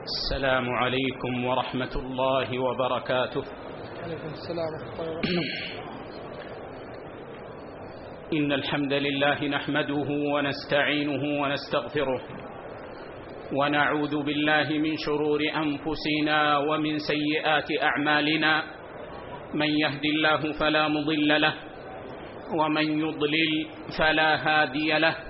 السلام عليكم ورحمة الله وبركاته. عليكم السلام ورحمة الله وبركاته. إن الحمد لله نحمده ونستعينه ونستغفره ونعوذ بالله من شرور أنفسنا ومن سيئات أعمالنا. من يهد الله فلا مضل له ومن يضلل فلا هادي له.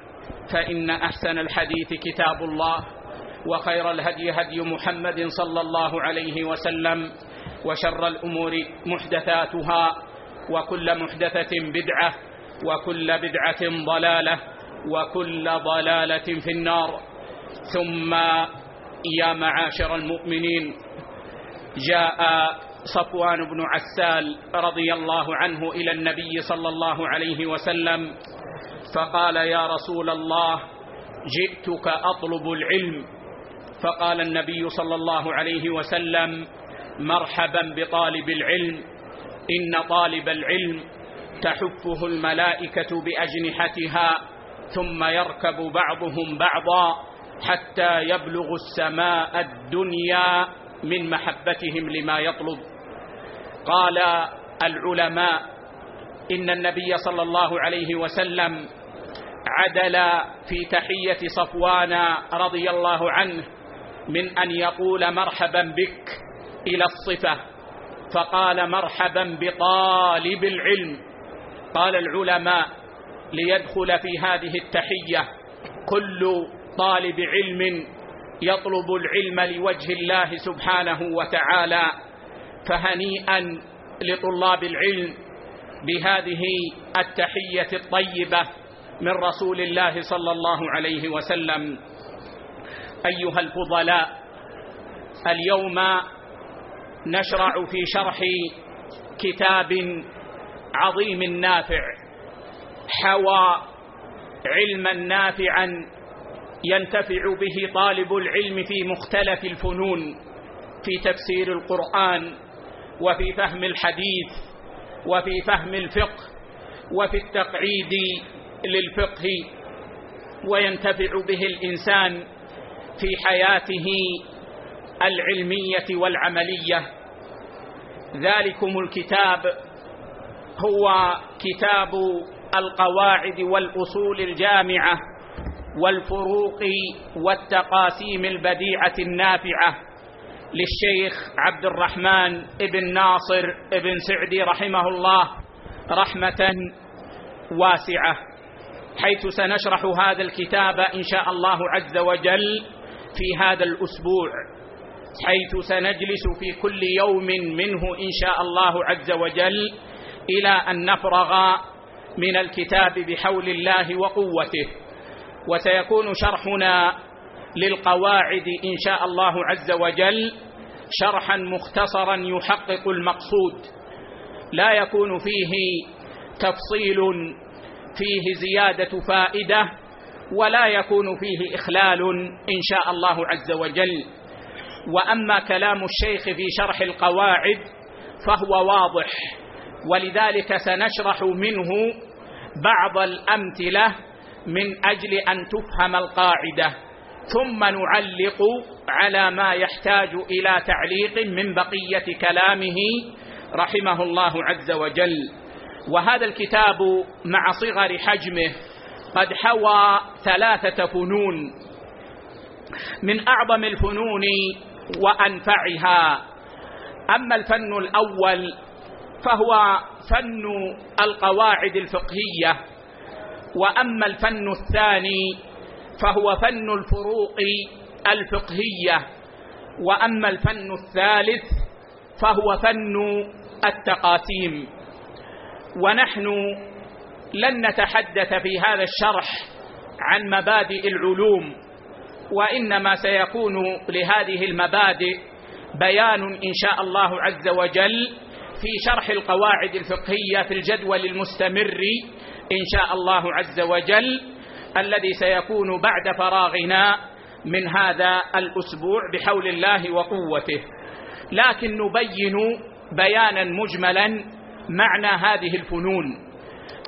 فإن أحسن الحديث كتاب الله وخير الهدي هدي محمد صلى الله عليه وسلم وشر الأمور محدثاتها وكل محدثة بدعة وكل بدعة ضلالة وكل ضلالة في النار. ثم يا معاشر المؤمنين جاء صفوان بن عسال رضي الله عنه إلى النبي صلى الله عليه وسلم فقال يا رسول الله جئتك أطلب العلم. فقال النبي صلى الله عليه وسلم مرحبا بطالب العلم. إن طالب العلم تحفه الملائكة بأجنحتها ثم يركب بعضهم بعضا حتى يبلغ السماء الدنيا من محبتهم لما يطلب. قال العلماء إن النبي صلى الله عليه وسلم عدل في تحية صفوان رضي الله عنه من أن يقول مرحبا بك إلى الصفة. فقال مرحبا بطالب العلم. قال العلماء ليدخل في هذه التحية كل طالب علم يطلب العلم لوجه الله سبحانه وتعالى فهنيئا لطلاب العلم بهذه التحية الطيبة. من رسول الله صلى الله عليه وسلم. أيها الفضلاء اليوم نشرع في شرح كتاب عظيم نافع حوى علما نافعا ينتفع به طالب العلم في مختلف الفنون في تفسير القرآن وفي فهم الحديث وفي فهم الفقه وفي التقعيد للفقه وينتفع به الإنسان في حياته العلمية والعملية. ذلكم الكتاب هو كتاب القواعد والأصول الجامعة والفروق والتقاسيم البديعة النافعة للشيخ عبد الرحمن ابن ناصر ابن سعدي رحمه الله رحمة واسعة. حيث سنشرح هذا الكتاب إن شاء الله عز وجل في هذا الأسبوع حيث سنجلس في كل يوم منه إن شاء الله عز وجل إلى أن نفرغ من الكتاب بحول الله وقوته. وسيكون شرحنا للقواعد إن شاء الله عز وجل شرحا مختصرا يحقق المقصود. لا يكون فيه تفصيل فيه زيادة فائدة ولا يكون فيه إخلال إن شاء الله عز وجل. وأما كلام الشيخ في شرح القواعد فهو واضح ولذلك سنشرح منه بعض الأمثلة من أجل أن تفهم القاعدة. ثم نعلق على ما يحتاج إلى تعليق من بقية كلامه رحمه الله عز وجل. وهذا الكتاب مع صغر حجمه قد حوى ثلاثة فنون من أعظم الفنون وأنفعها. أما الفن الأول فهو فن القواعد الفقهية وأما الفن الثاني فهو فن الفروق الفقهية وأما الفن الثالث فهو فن التقاسيم. ونحن لن نتحدث في هذا الشرح عن مبادئ العلوم وإنما سيكون لهذه المبادئ بيان إن شاء الله عز وجل في شرح القواعد الفقهية في الجدول المستمر إن شاء الله عز وجل الذي سيكون بعد فراغنا من هذا الأسبوع بحول الله وقوته. لكن نبين بيانا مجملا معنى هذه الفنون.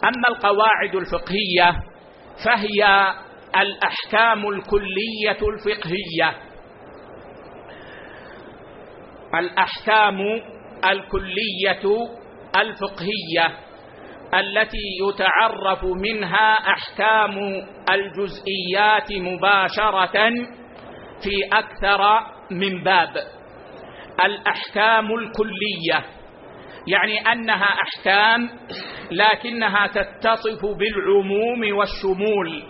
أما القواعد الفقهية فهي الأحكام الكلية الفقهية. الأحكام الكلية الفقهية التي يتعرف منها أحكام الجزئيات مباشرة في أكثر من باب. الأحكام الكلية يعني أنها أحكام لكنها تتصف بالعموم والشمول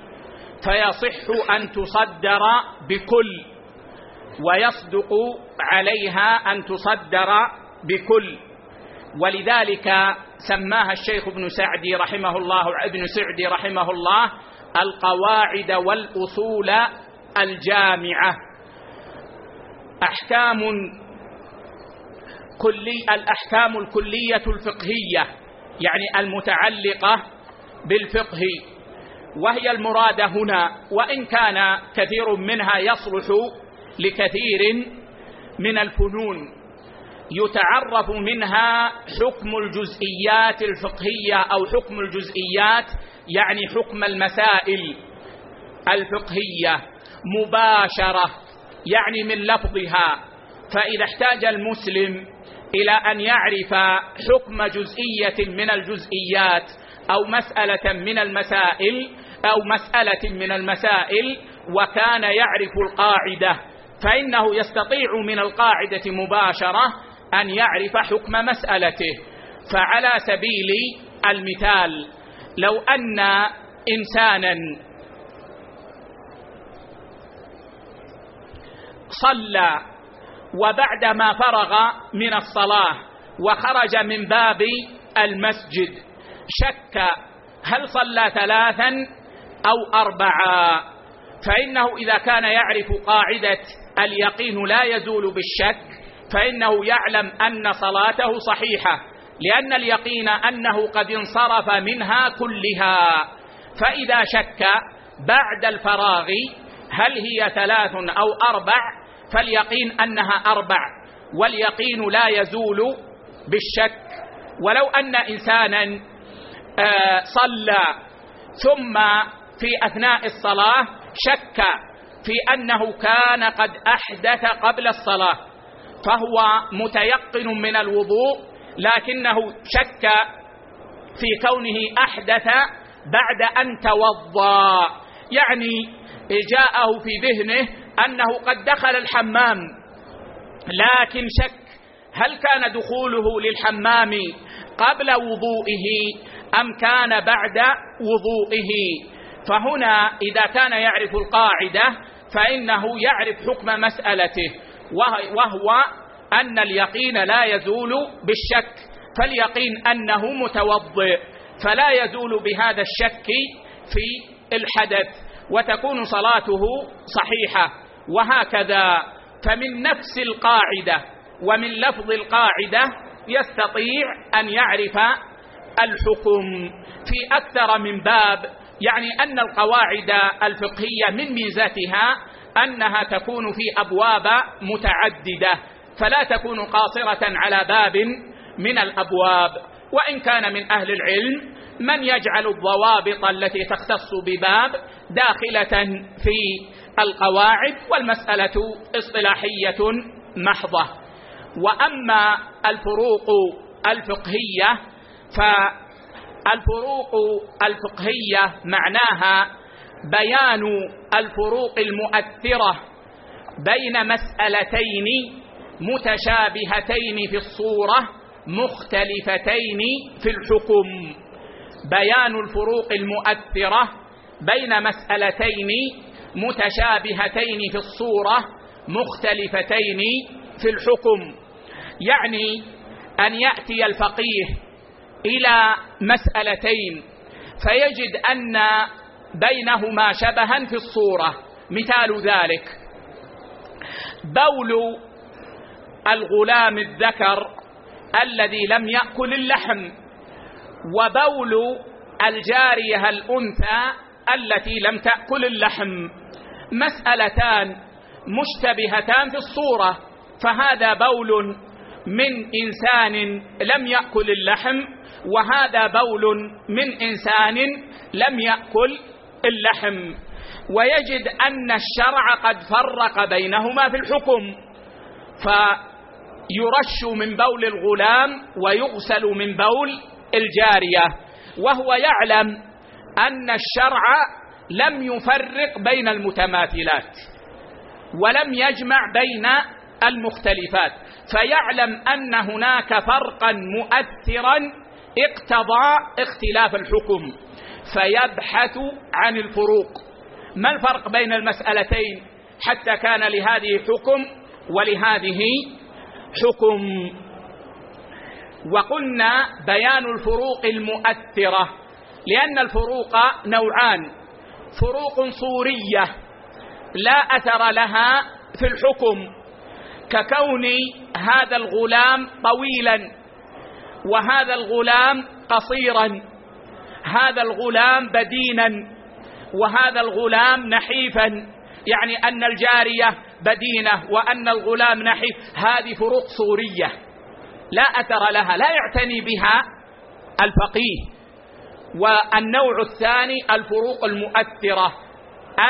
فيصح أن تصدر بكل ويصدق عليها أن تصدر بكل. ولذلك سماها الشيخ ابن سعدي رحمه الله ابن سعدي رحمه الله القواعد والأصول الجامعة. أحكام كلي الأحكام الكلية الفقهية يعني المتعلقة بالفقه. وهي المرادة هنا وإن كان كثير منها يصلح لكثير من الفنون. يتعرف منها حكم الجزئيات الفقهية أو حكم الجزئيات يعني حكم المسائل الفقهية. مباشرة يعني من لفظها. فإذا احتاج المسلم إلى أن يعرف حكم جزئية من الجزئيات أو مسألة من المسائل أو مسألة من المسائل وكان يعرف القاعدة فإنه يستطيع من القاعدة مباشرة أن يعرف حكم مسألته. فعلى سبيل المثال لو أن إنسانا صلى وبعدما فرغ من الصلاة وخرج من باب المسجد شك هل صلى ثلاثا أو أربعا. فإنه إذا كان يعرف قاعدة اليقين لا يزول بالشك فإنه يعلم أن صلاته صحيحة لأن اليقين أنه قد انصرف منها كلها. فإذا شك بعد الفراغ هل هي ثلاث أو أربع فاليقين أنها أربع واليقين لا يزول بالشك. ولو أن إنسانا آه، صلى ثم في أثناء الصلاة شك في أنه كان قد أحدث قبل الصلاة فهو متيقن من الوضوء لكنه شك في كونه أحدث بعد أن توضى يعني جاءه في ذهنه أنه قد دخل الحمام. لكن شك هل كان دخوله للحمام قبل وضوئه أم كان بعد وضوئه؟ فهنا إذا كان يعرف القاعدة فإنه يعرف حكم مسألته وهو أن اليقين لا يزول بالشك. فاليقين أنه متوضئ فلا يزول بهذا الشك في الحدث وتكون صلاته صحيحة. وهكذا فمن نفس القاعدة ومن لفظ القاعدة يستطيع أن يعرف الحكم في أكثر من باب يعني أن القواعد الفقهية من ميزاتها أنها تكون في أبواب متعددة فلا تكون قاصرة على باب من الأبواب. وإن كان من أهل العلم من يجعل الضوابط التي تختص بباب داخلة في القواعد والمسألة اصطلاحية محضة. وأما الفروق الفقهية فالفروق الفقهية معناها بيان الفروق المؤثرة بين مسألتين متشابهتين في الصورة مختلفتين في الحكم. بيان الفروق المؤثرة بين مسألتين متشابهتين في الصورة مختلفتين في الحكم. يعني أن يأتي الفقيه إلى مسألتين فيجد أن بينهما شبها في الصورة مثال ذلك بول الغلام الذكر الذي لم يأكل اللحم وبول الجارية الأنثى التي لم تأكل اللحم. مسألتان مشتبهتان في الصورة فهذا بول من إنسان لم يأكل اللحم وهذا بول من إنسان لم يأكل اللحم. ويجد أن الشرع قد فرق بينهما في الحكم فيرش من بول الغلام ويغسل من بول الجارية. وهو يعلم أن الشرع لم يفرق بين المتماثلات ولم يجمع بين المختلفات فيعلم أن هناك فرقا مؤثرا اقتضى اختلاف الحكم فيبحث عن الفروق. ما الفرق بين المسألتين حتى كان لهذه حكم ولهذه حكم؟ وقلنا بيان الفروق المؤثرة لأن الفروق نوعان. فروق صورية لا أثر لها في الحكم ككون هذا الغلام طويلا وهذا الغلام قصيرا هذا الغلام بدينا وهذا الغلام نحيفا يعني أن الجارية بدينة وأن الغلام نحيف هذه فروق صورية لا أثر لها لا يعتني بها الفقيه. والنوع الثاني الفروق المؤثرة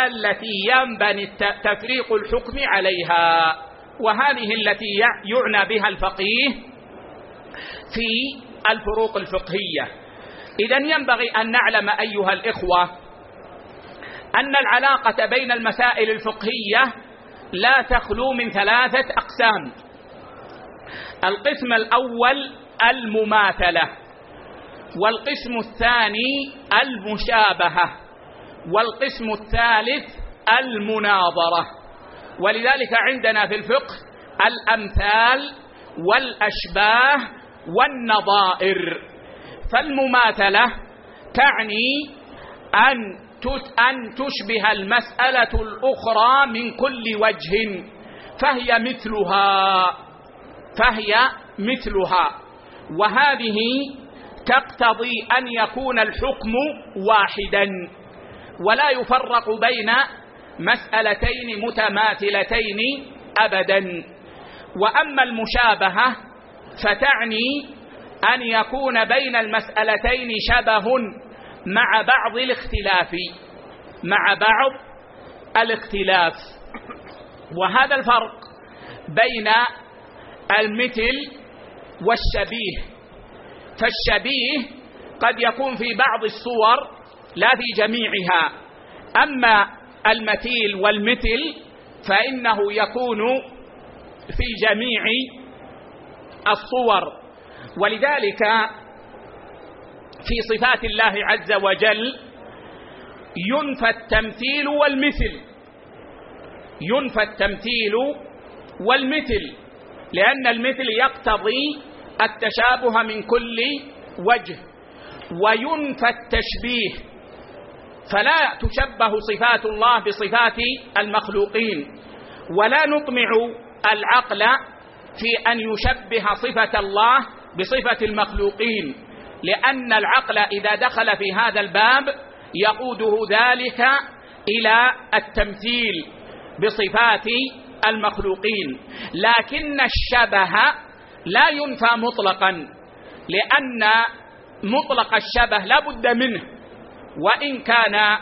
التي ينبني تفريق الحكم عليها وهذه التي يعنى بها الفقيه في الفروق الفقهية. إذا ينبغي أن نعلم أيها الإخوة أن العلاقة بين المسائل الفقهية لا تخلو من ثلاثة أقسام. القسم الأول المماثلة. والقسم الثاني المشابهة والقسم الثالث المناظرة. ولذلك عندنا في الفقه الأمثال والأشباه والنظائر. فالمماثلة تعني أن أن تشبه المسألة الأخرى من كل وجه فهي مثلها فهي مثلها. وهذه تقتضي أن يكون الحكم واحدا ولا يفرق بين مسألتين متماثلتين أبدا. وأما المشابهة فتعني أن يكون بين المسألتين شبه مع بعض الاختلاف مع بعض الاختلاف. وهذا الفرق بين المثل والشبيه. فالشبيه قد يكون في بعض الصور لا في جميعها. أما المثيل والمثل فإنه يكون في جميع الصور. ولذلك في صفات الله عز وجل ينفى التمثيل والمثل. ينفى التمثيل والمثل لأن المثل يقتضي التشابه من كل وجه وينفى التشبيه فلا تشبه صفات الله بصفات المخلوقين ولا نطمع العقل في أن يشبه صفة الله بصفة المخلوقين لأن العقل إذا دخل في هذا الباب يقوده ذلك إلى التمثيل بصفات المخلوقين. لكن الشبه لا ينفى مطلقا لأن مطلق الشبه لا بد منه. وإن كان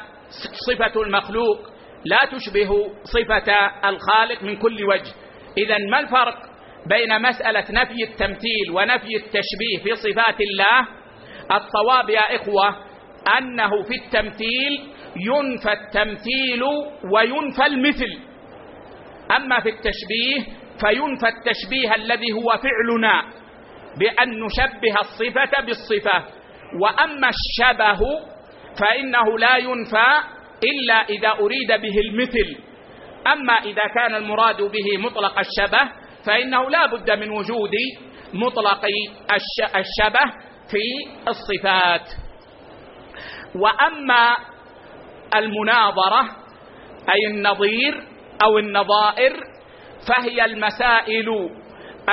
صفة المخلوق لا تشبه صفة الخالق من كل وجه. إذا ما الفرق بين مسألة نفي التمثيل ونفي التشبيه في صفات الله؟ الصواب يا إخوة أنه في التمثيل ينفى التمثيل وينفى المثل. أما في التشبيه فينفى التشبيه الذي هو فعلنا بأن نشبه الصفة بالصفة. وأما الشبه فإنه لا ينفى إلا إذا أريد به المثل. أما إذا كان المراد به مطلق الشبه فإنه لا بد من وجود مطلق الشبه في الصفات. وأما المناظرة أي النظير أو النظائر فهي المسائل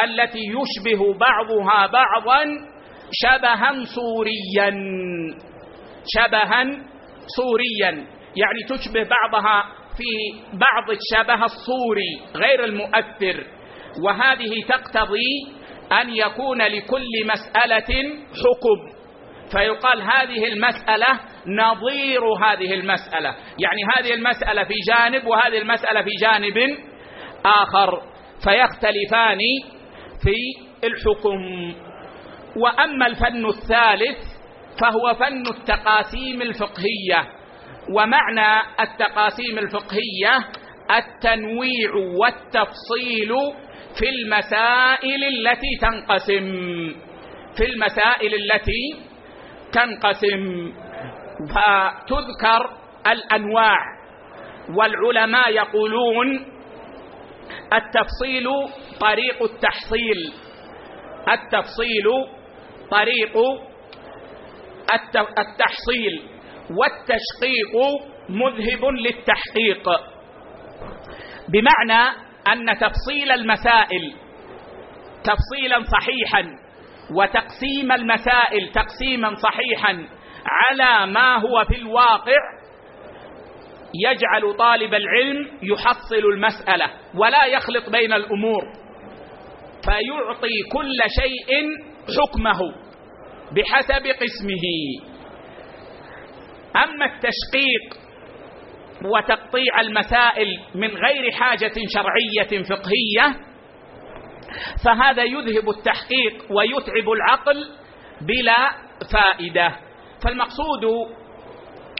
التي يشبه بعضها بعضا شبها صوريا شبها صوريا يعني تشبه بعضها في بعض الشبه الصوري غير المؤثر. وهذه تقتضي أن يكون لكل مسألة حكم. فيقال هذه المسألة نظير هذه المسألة. يعني هذه المسألة في جانب وهذه المسألة في جانب آخر فيختلفان في الحكم. وأما الفن الثالث فهو فن التقاسيم الفقهية ومعنى التقاسيم الفقهية التنويع والتفصيل في المسائل التي تنقسم في المسائل التي تنقسم. فتذكر الأنواع والعلماء يقولون التفصيل طريق التحصيل. التفصيل طريق التحصيل. والتشقيق مذهب للتحقيق. بمعنى أن تفصيل المسائل تفصيلا صحيحا وتقسيم المسائل تقسيما صحيحا على ما هو في الواقع يجعل طالب العلم يحصل المسألة ولا يخلط بين الأمور فيعطي كل شيء حكمه بحسب قسمه. أما التشقيق وتقطيع المسائل من غير حاجة شرعية فقهية فهذا يذهب التحقيق ويتعب العقل بلا فائدة. فالمقصود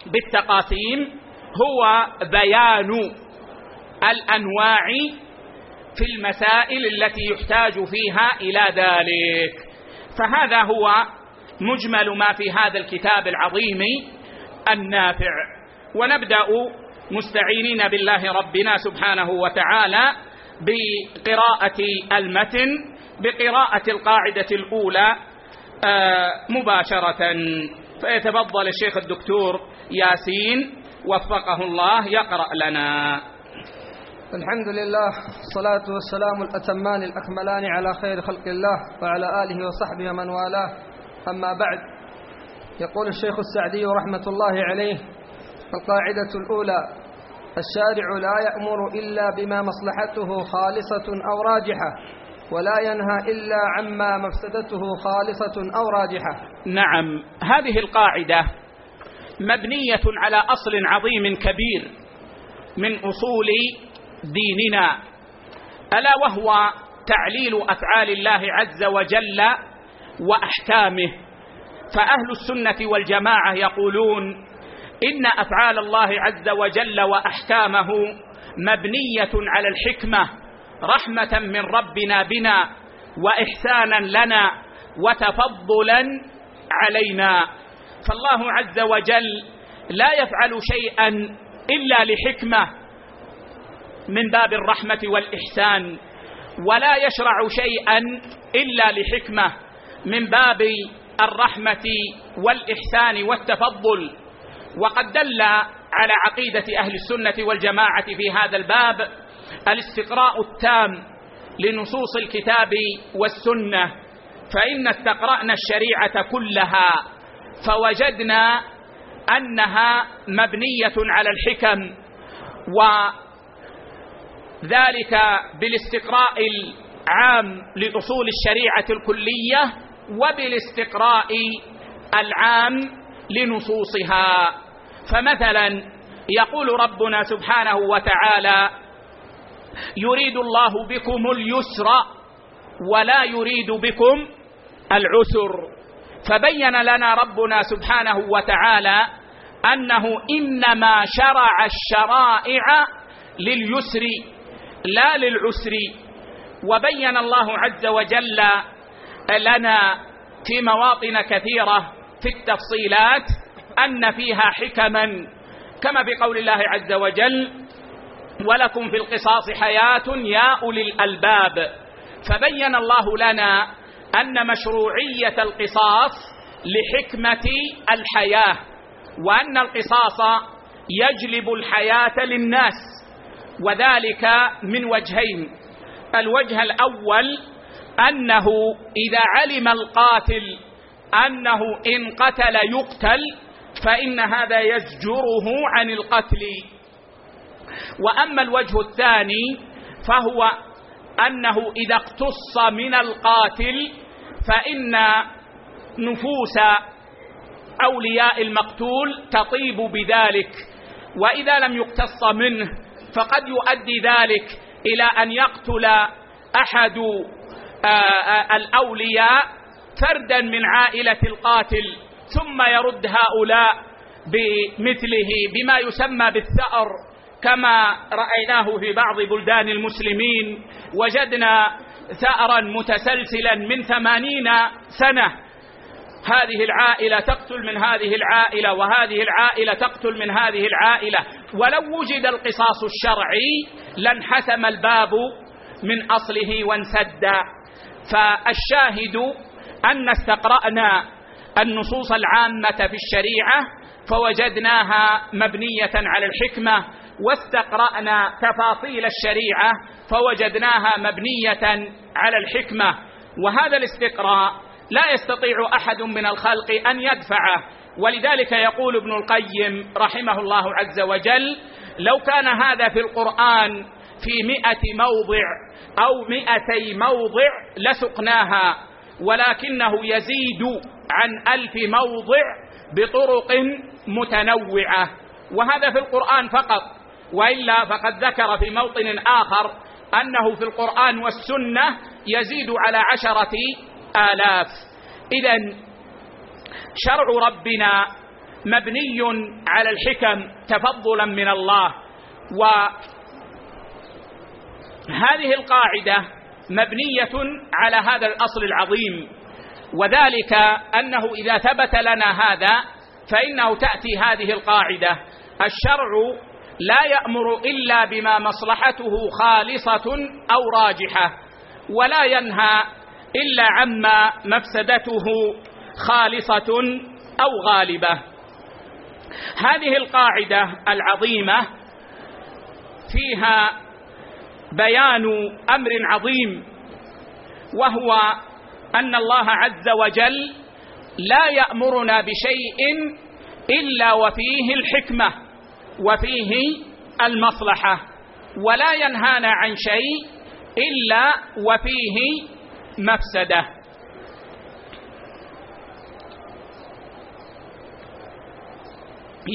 بالتقاسيم هو بيان الأنواع في المسائل التي يحتاج فيها إلى ذلك. فهذا هو مجمل ما في هذا الكتاب العظيم النافع. ونبدأ مستعينين بالله ربنا سبحانه وتعالى بقراءة المتن بقراءة القاعدة الأولى آه، مباشرة. فيتفضل الشيخ الدكتور ياسين. وفقه الله يقرأ لنا. الحمد لله الصلاة والسلام الأتمان الأكملان على خير خلق الله وعلى آله وصحبه ومن والاه. أما بعد يقول الشيخ السعدي رحمة الله عليه القاعدة الأولى الشارع لا يأمر إلا بما مصلحته خالصة أو راجحة ولا ينهى إلا عما مفسدته خالصة أو راجحة. نعم هذه القاعدة مبنية على أصل عظيم كبير من أصول ديننا ألا وهو تعليل أفعال الله عز وجل وأحكامه. فأهل السنة والجماعة يقولون إن أفعال الله عز وجل وأحكامه مبنية على الحكمة رحمة من ربنا بنا وإحسانا لنا وتفضلا علينا. فالله عز وجل لا يفعل شيئا إلا لحكمة من باب الرحمة والإحسان ولا يشرع شيئا إلا لحكمة من باب الرحمة والإحسان والتفضل. وقد دل على عقيدة أهل السنة والجماعة في هذا الباب الاستقراء التام لنصوص الكتاب والسنة فإن استقرأنا الشريعة كلها فوجدنا أنها مبنية على الحكم وذلك بالاستقراء العام لأصول الشريعة الكلية وبالاستقراء العام لنصوصها. فمثلا يقول ربنا سبحانه وتعالى يريد الله بكم اليسر ولا يريد بكم العسر. فبين لنا ربنا سبحانه وتعالى أنه إنما شرع الشرائع لليسر لا للعسر. وبين الله عز وجل لنا في مواطن كثيرة في التفصيلات أن فيها حكما كما في قول الله عز وجل ولكم في القصاص حياة يا أولي الألباب فبين الله لنا أن مشروعية القصاص لحكمة الحياة وأن القصاص يجلب الحياة للناس وذلك من وجهين. الوجه الأول أنه إذا علم القاتل أنه إن قتل يقتل فإن هذا يزجره عن القتل. وأما الوجه الثاني فهو أنه إذا اقتص من القاتل فإن نفوس أولياء المقتول تطيب بذلك وإذا لم يقتص منه فقد يؤدي ذلك إلى أن يقتل أحد آه، آه، الأولياء فردا من عائلة القاتل ثم يرد هؤلاء بمثله بما يسمى بالثأر كما رأيناه في بعض بلدان المسلمين وجدنا ثأرا متسلسلا من ثمانين سنة. هذه العائلة تقتل من هذه العائلة وهذه العائلة تقتل من هذه العائلة. ولو وجد القصاص الشرعي لانحسم الباب من أصله وانسد. فالشاهد أن استقرأنا النصوص العامة في الشريعة فوجدناها مبنية على الحكمة واستقرأنا تفاصيل الشريعة فوجدناها مبنية على الحكمة. وهذا الاستقراء لا يستطيع أحد من الخلق أن يدفعه. ولذلك يقول ابن القيم رحمه الله عز وجل لو كان هذا في القرآن في مئة موضع أو مئتي موضع لسقناها ولكنه يزيد عن ألف موضع بطرق متنوعة. وهذا في القرآن فقط. وإلا فقد ذكر في موطن آخر أنه في القرآن والسنة يزيد على عشرة آلاف. إذا شرع ربنا مبني على الحكم تفضلا من الله وهذه القاعدة مبنية على هذا الأصل العظيم وذلك أنه إذا ثبت لنا هذا فإنه تأتي هذه القاعدة. الشرع لا يأمر إلا بما مصلحته خالصة أو راجحة ولا ينهى إلا عما مفسدته خالصة أو غالبة. هذه القاعدة العظيمة فيها بيان أمر عظيم وهو أن الله عز وجل لا يأمرنا بشيء إلا وفيه الحكمة. وفيه المصلحة ولا ينهانا عن شيء إلا وفيه مفسدة.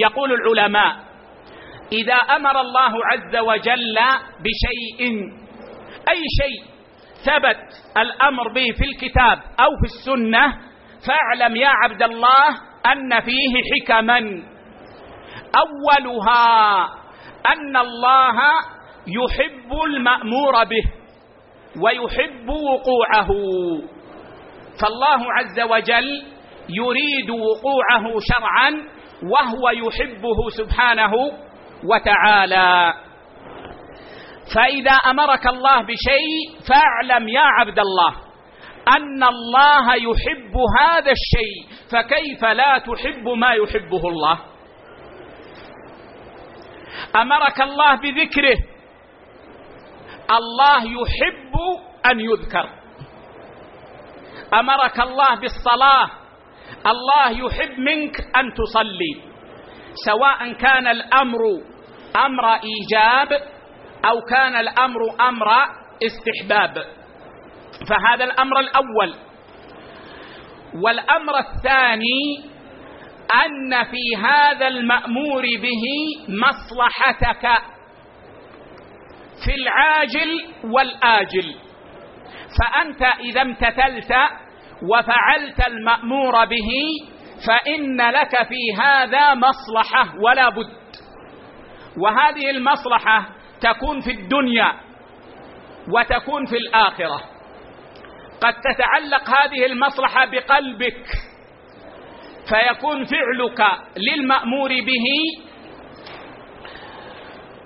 يقول العلماء إذا أمر الله عز وجل بشيء أي شيء ثبت الأمر به في الكتاب أو في السنة فاعلم يا عبد الله أن فيه حكما. أولها أن الله يحب المأمور به ويحب وقوعه. فالله عز وجل يريد وقوعه شرعا وهو يحبه سبحانه وتعالى. فإذا أمرك الله بشيء فاعلم يا عبد الله أن الله يحب هذا الشيء فكيف لا تحب ما يحبه الله؟ أمرك الله بذكره. الله يحب أن يذكر. أمرك الله بالصلاة. الله يحب منك أن تصلي. سواء كان الأمر أمر إيجاب أو كان الأمر أمر استحباب. فهذا الأمر الأول. والأمر الثاني أن في هذا المأمور به مصلحتك في العاجل والآجل. فأنت إذا امتثلت وفعلت المأمور به فإن لك في هذا مصلحة ولا بد. وهذه المصلحة تكون في الدنيا وتكون في الآخرة. قد تتعلق هذه المصلحة بقلبك. فيكون فعلك للمأمور به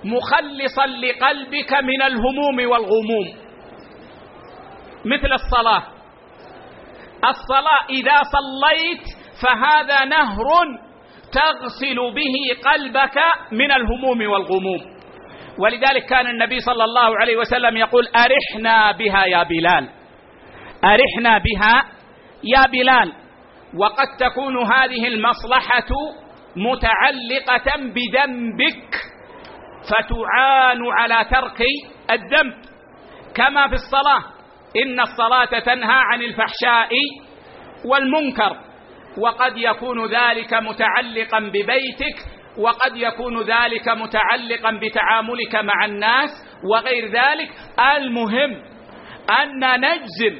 مخلصا لقلبك من الهموم والغموم. مثل الصلاة. الصلاة إذا صليت فهذا نهر تغسل به قلبك من الهموم والغموم. ولذلك كان النبي صلى الله عليه وسلم يقول أرحنا بها يا بلال. أرحنا بها يا بلال. وقد تكون هذه المصلحة متعلقة بذنبك فتعان على ترك الذنب. كما في الصلاة إن الصلاة تنهى عن الفحشاء والمنكر وقد يكون ذلك متعلقا ببيتك وقد يكون ذلك متعلقا بتعاملك مع الناس وغير ذلك. المهم أن نجزم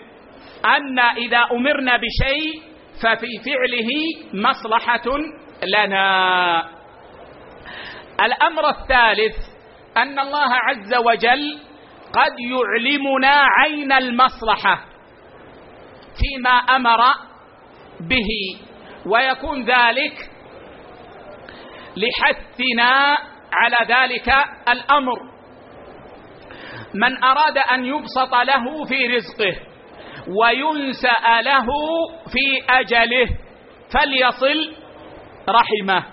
أن إذا أمرنا بشيء ففي فعله مصلحة لنا. الأمر الثالث أن الله عز وجل قد يعلمنا عين المصلحة فيما أمر به ويكون ذلك لحثنا على ذلك الأمر. من أراد أن يبسط له في رزقه وينسأ له في أجله فليصل رحمه.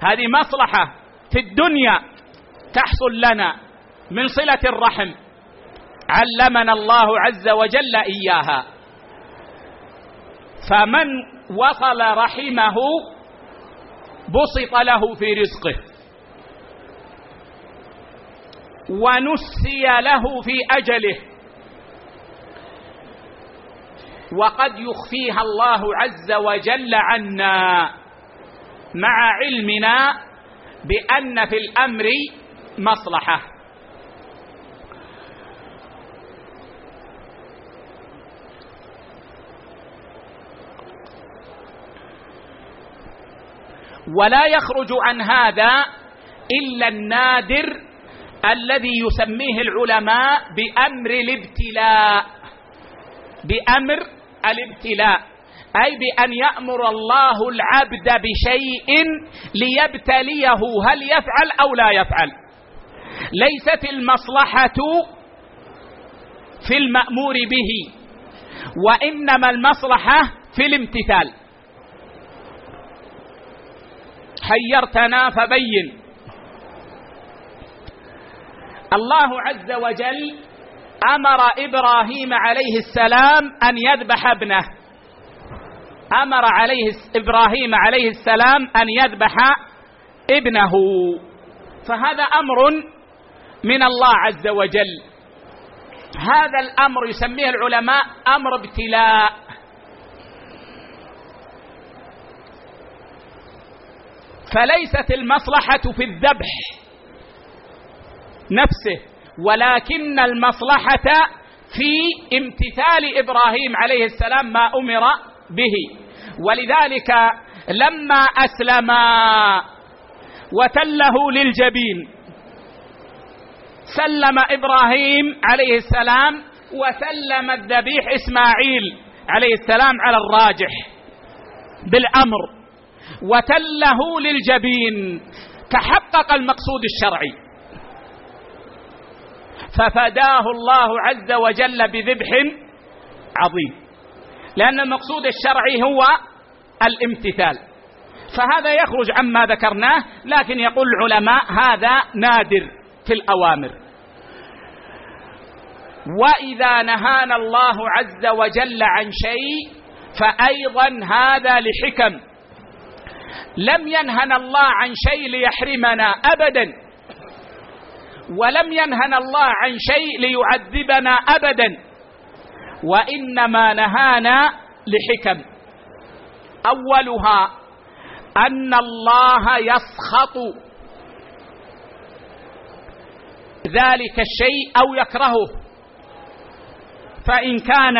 هذه مصلحة في الدنيا تحصل لنا من صلة الرحم. علمنا الله عز وجل إياها. فمن وصل رحمه بسط له في رزقه. ونسي له في أجله. وقد يخفيها الله عز وجل عنا مع علمنا بأن في الأمر مصلحة. ولا يخرج عن هذا إلا النادر الذي يسميه العلماء بأمر الابتلاء بأمر الابتلاء أي بأن يأمر الله العبد بشيء ليبتليه هل يفعل أو لا يفعل. ليست المصلحة في المأمور به وإنما المصلحة في الامتثال. حيرتنا فبين. الله عز وجل أمر إبراهيم عليه السلام أن يذبح ابنه. أمر عليه إبراهيم عليه السلام أن يذبح ابنه. فهذا أمر من الله عز وجل. هذا الأمر يسميه العلماء أمر ابتلاء. فليست المصلحة في الذبح نفسه. ولكن المصلحة في امتثال إبراهيم عليه السلام ما أمر به. ولذلك لما أسلم وتله للجبين سلم إبراهيم عليه السلام وسلم الذبيح إسماعيل عليه السلام على الراجح بالأمر وتله للجبين تحقق المقصود الشرعي. ففداه الله عز وجل بذبح عظيم. لأن المقصود الشرعي هو الامتثال. فهذا يخرج عما ذكرناه لكن يقول العلماء هذا نادر في الأوامر. وإذا نهانا الله عز وجل عن شيء فأيضا هذا لحكم. لم ينهنا الله عن شيء ليحرمنا أبدا. ولم ينهنا الله عن شيء ليعذبنا ابدا. وإنما نهانا لحكم. أولها أن الله يسخط ذلك الشيء أو يكرهه. فإن كان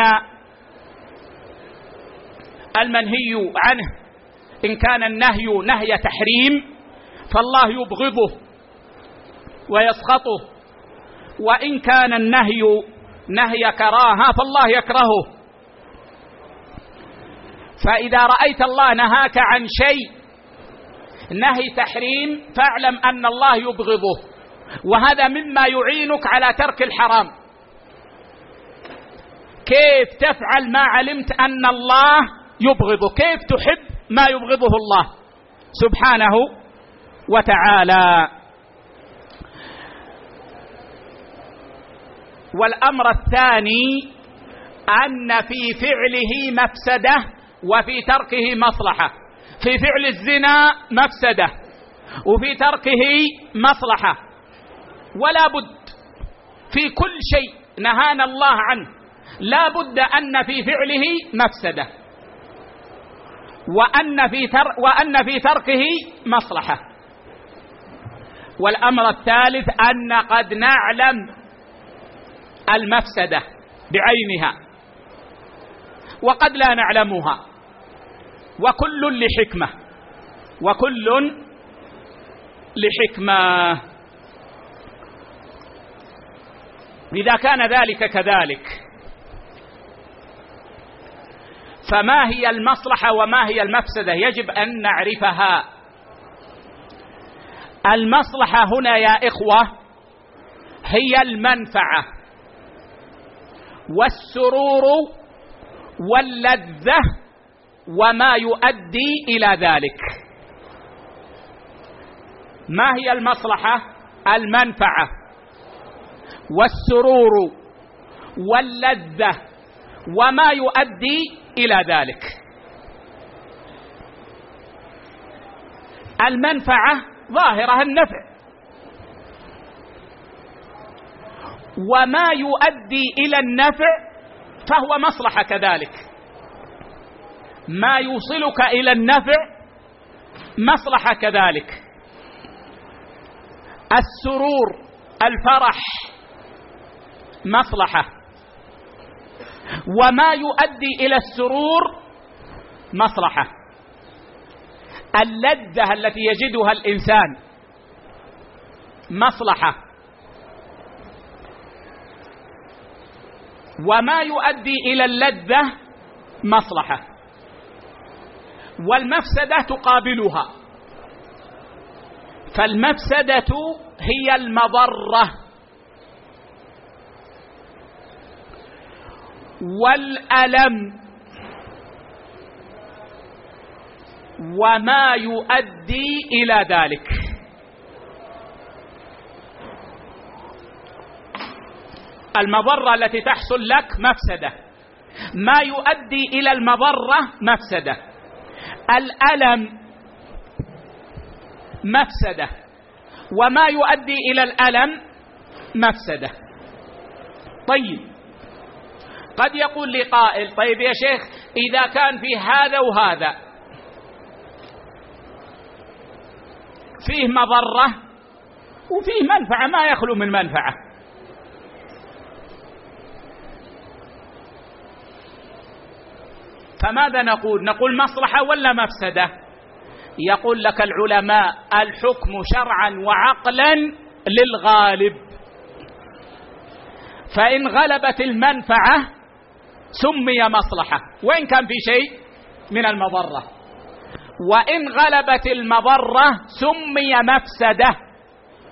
المنهي عنه إن كان النهي نهي تحريم فالله يبغضه. ويسخطه. وإن كان النهي نهي كراهة فالله يكرهه. فإذا رأيت الله نهاك عن شيء نهي تحريم فاعلم أن الله يبغضه. وهذا مما يعينك على ترك الحرام. كيف تفعل ما علمت أن الله يبغضه؟ كيف تحب ما يبغضه الله؟ سبحانه وتعالى. والأمر الثاني أن في فعله مفسدة وفي تركه مصلحة. في فعل الزنا مفسدة وفي تركه مصلحة. ولا بد في كل شيء نهانا الله عنه. لا بد أن في فعله مفسدة. وأن في, تر وأن في تركه مصلحة. والأمر الثالث أن قد نعلم المفسدة بعينها وقد لا نعلمها وكل لحكمة وكل لحكمة. إذا كان ذلك كذلك فما هي المصلحة وما هي المفسدة؟ يجب أن نعرفها. المصلحة هنا يا إخوة هي المنفعة. والسرور واللذة وما يؤدي إلى ذلك. ما هي المصلحة؟ المنفعة. والسرور واللذة وما يؤدي إلى ذلك. المنفعة ظاهرة النفع. وما يؤدي إلى النفع فهو مصلحة كذلك. ما يوصلك إلى النفع مصلحة كذلك. السرور الفرح مصلحة. وما يؤدي إلى السرور مصلحة. اللذة التي يجدها الإنسان مصلحة. وما يؤدي إلى اللذة مصلحة. والمفسدة تقابلها. فالمفسدة هي المضرة. والألم. وما يؤدي إلى ذلك. المضرة التي تحصل لك مفسدة. ما يؤدي إلى المضرة مفسدة. الألم مفسدة. وما يؤدي إلى الألم مفسدة. طيب. قد يقول لي قائل طيب يا شيخ إذا كان في هذا وهذا فيه مضرة وفيه منفعة ما يخلو من منفعة. فماذا نقول؟ نقول مصلحة ولا مفسدة؟ يقول لك العلماء الحكم شرعا وعقلا للغالب. فإن غلبت المنفعة سمي مصلحة. وإن كان في شيء من المضرة. وإن غلبت المضرة سمي مفسدة.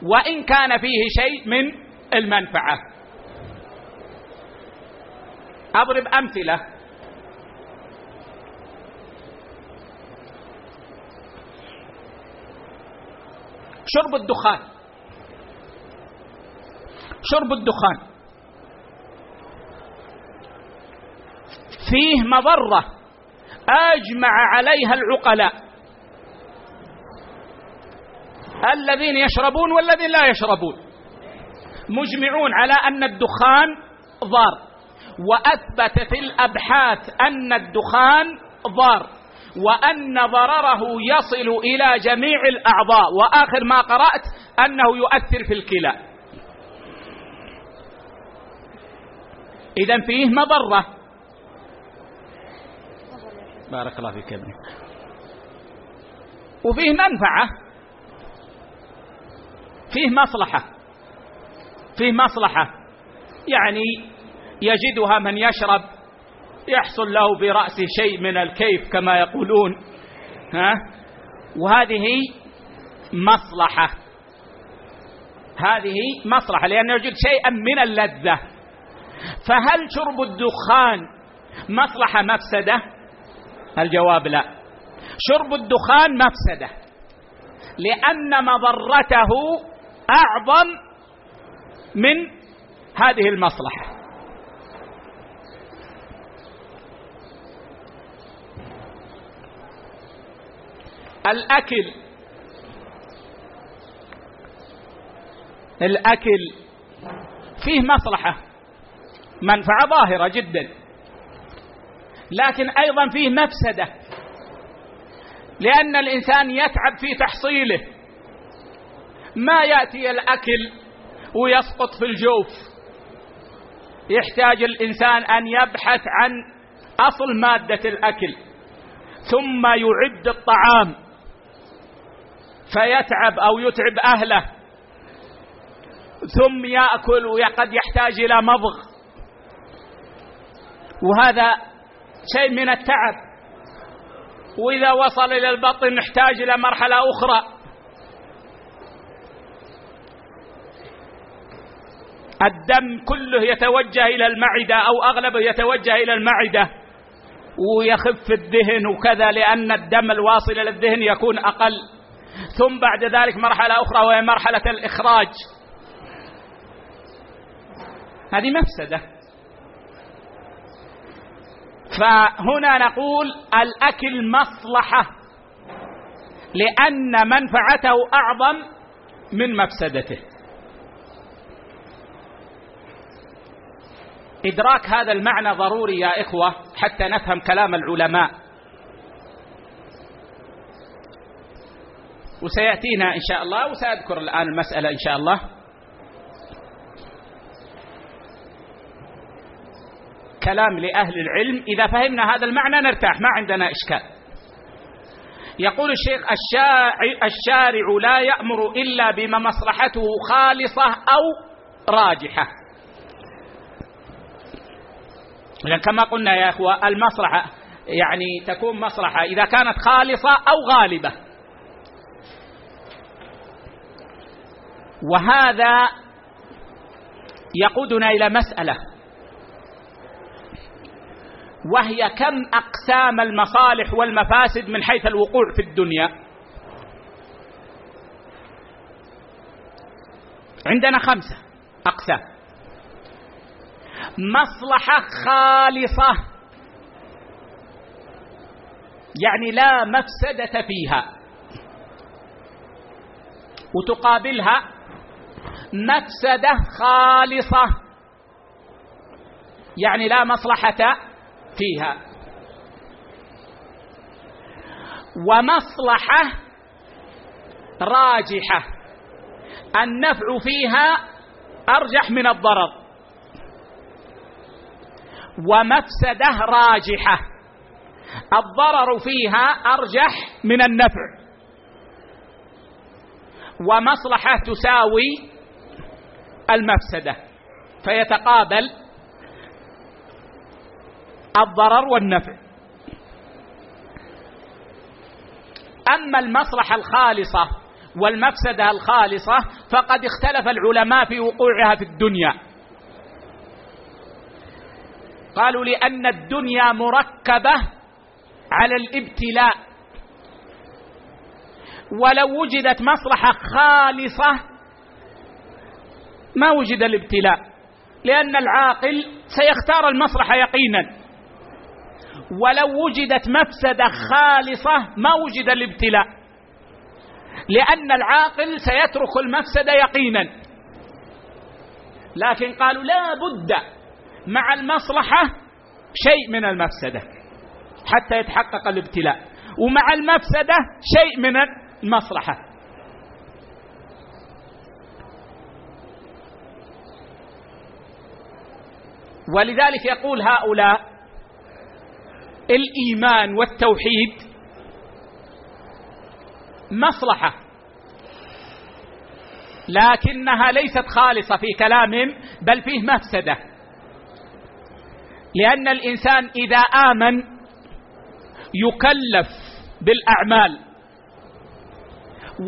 وإن كان فيه شيء من المنفعة. أضرب أمثلة. شرب الدخان. شرب الدخان. فيه مضرة أجمع عليها العقلاء. الذين يشربون والذين لا يشربون. مجمعون على أن الدخان ضار. وأثبتت الأبحاث أن الدخان ضار. وأن ضرره يصل إلى جميع الأعضاء. وآخر ما قرأت أنه يؤثر في الكلى. إذا فيه مضرة. بارك الله فيك ابني. وفيه منفعة. فيه مصلحة. فيه مصلحة. يعني يجدها من يشرب يحصل له في رأسه شيء من الكيف كما يقولون ها؟ وهذه مصلحة. هذه مصلحة لأنه يوجد شيئا من اللذة فهل شرب الدخان مصلحة مفسدة؟ الجواب لا. شرب الدخان مفسدة لأن مضرته أعظم من هذه المصلحة. الأكل. الأكل فيه مصلحة منفعة ظاهرة جدا لكن أيضا فيه مفسدة لأن الإنسان يتعب في تحصيله. ما يأتي الأكل ويسقط في الجوف. يحتاج الإنسان أن يبحث عن أصل مادة الأكل ثم يعد الطعام. فيتعب أو يتعب أهله. ثم يأكل وقد يحتاج إلى مضغ. وهذا شيء من التعب. وإذا وصل إلى البطن نحتاج إلى مرحلة أخرى. الدم كله يتوجه إلى المعدة أو أغلبه يتوجه إلى المعدة. ويخف الذهن وكذا لأن الدم الواصل إلى الذهن يكون أقل. ثم بعد ذلك مرحلة أخرى وهي مرحلة الإخراج. هذه مفسدة. فهنا نقول الأكل مصلحة لأن منفعته أعظم من مفسدته. إدراك هذا المعنى ضروري يا إخوة حتى نفهم كلام العلماء. وسيأتينا إن شاء الله وسأذكر الآن المسألة إن شاء الله. كلام لأهل العلم إذا فهمنا هذا المعنى نرتاح ما عندنا إشكال. يقول الشيخ الشارع لا يأمر إلا بما مصلحته خالصة أو راجحة. لأن كما قلنا يا أخوة المصلحة يعني تكون مصلحة إذا كانت خالصة أو غالبة. وهذا يقودنا إلى مسألة. وهي كم أقسام المصالح والمفاسد من حيث الوقوع في الدنيا. عندنا خمسة أقسام. مصلحة خالصة. يعني لا مفسدة فيها. وتقابلها مفسدة خالصة. يعني لا مصلحة فيها. ومصلحة راجحة. النفع فيها أرجح من الضرر. ومفسدة راجحة. الضرر فيها أرجح من النفع. ومصلحة تساوي المفسدة فيتقابل الضرر والنفع. أما المصلحة الخالصة والمفسدة الخالصة فقد اختلف العلماء في وقوعها في الدنيا. قالوا لأن الدنيا مركبة على الابتلاء. ولو وجدت مصلحة خالصة ما وجد الابتلاء لأن العاقل سيختار المصلحة يقينا. ولو وجدت مفسدة خالصة ما وجد الابتلاء لأن العاقل سيترك المفسدة يقينا. لكن قالوا لا بد مع المصلحة شيء من المفسدة حتى يتحقق الابتلاء ومع المفسدة شيء من المصلحة ولذلك يقول هؤلاء الإيمان والتوحيد مصلحة لكنها ليست خالصة في كلامهم بل فيه مفسدة. لأن الإنسان إذا آمن يكلف بالأعمال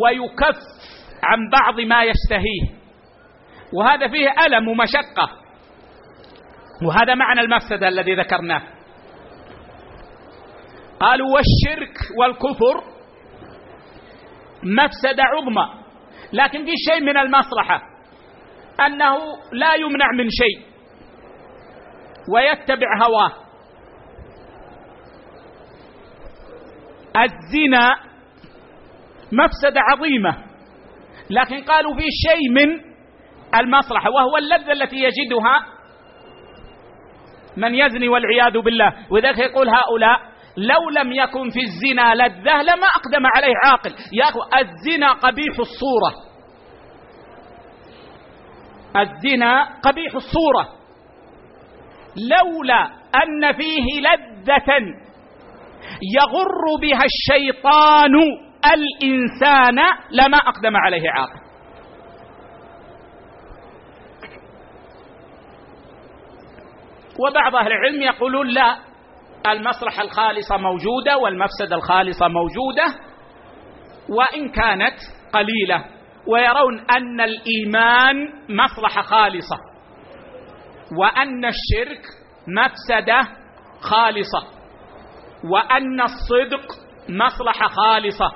ويكف عن بعض ما يشتهيه وهذا فيه ألم ومشقة. وهذا معنى المفسدة الذي ذكرناه. قالوا والشرك والكفر مفسدة عظمى لكن في شيء من المصلحة أنه لا يمنع من شيء ويتبع هواه. الزنا مفسدة عظيمة لكن قالوا في شيء من المصلحة وهو اللذة التي يجدها من يزني والعياذ بالله. وذلك يقول هؤلاء لو لم يكن في الزنا لذة لما أقدم عليه عاقل. يا أخو الزنا قبيح الصورة. الزنا قبيح الصورة. لولا أن فيه لذة يغر بها الشيطان الإنسان لما أقدم عليه عاقل. وبعض أهل العلم يقولون لا المصلحة الخالصة موجودة والمفسدة الخالصة موجودة وإن كانت قليلة ويرون أن الإيمان مصلحة خالصة وأن الشرك مفسدة خالصة وأن الصدق مصلحة خالصة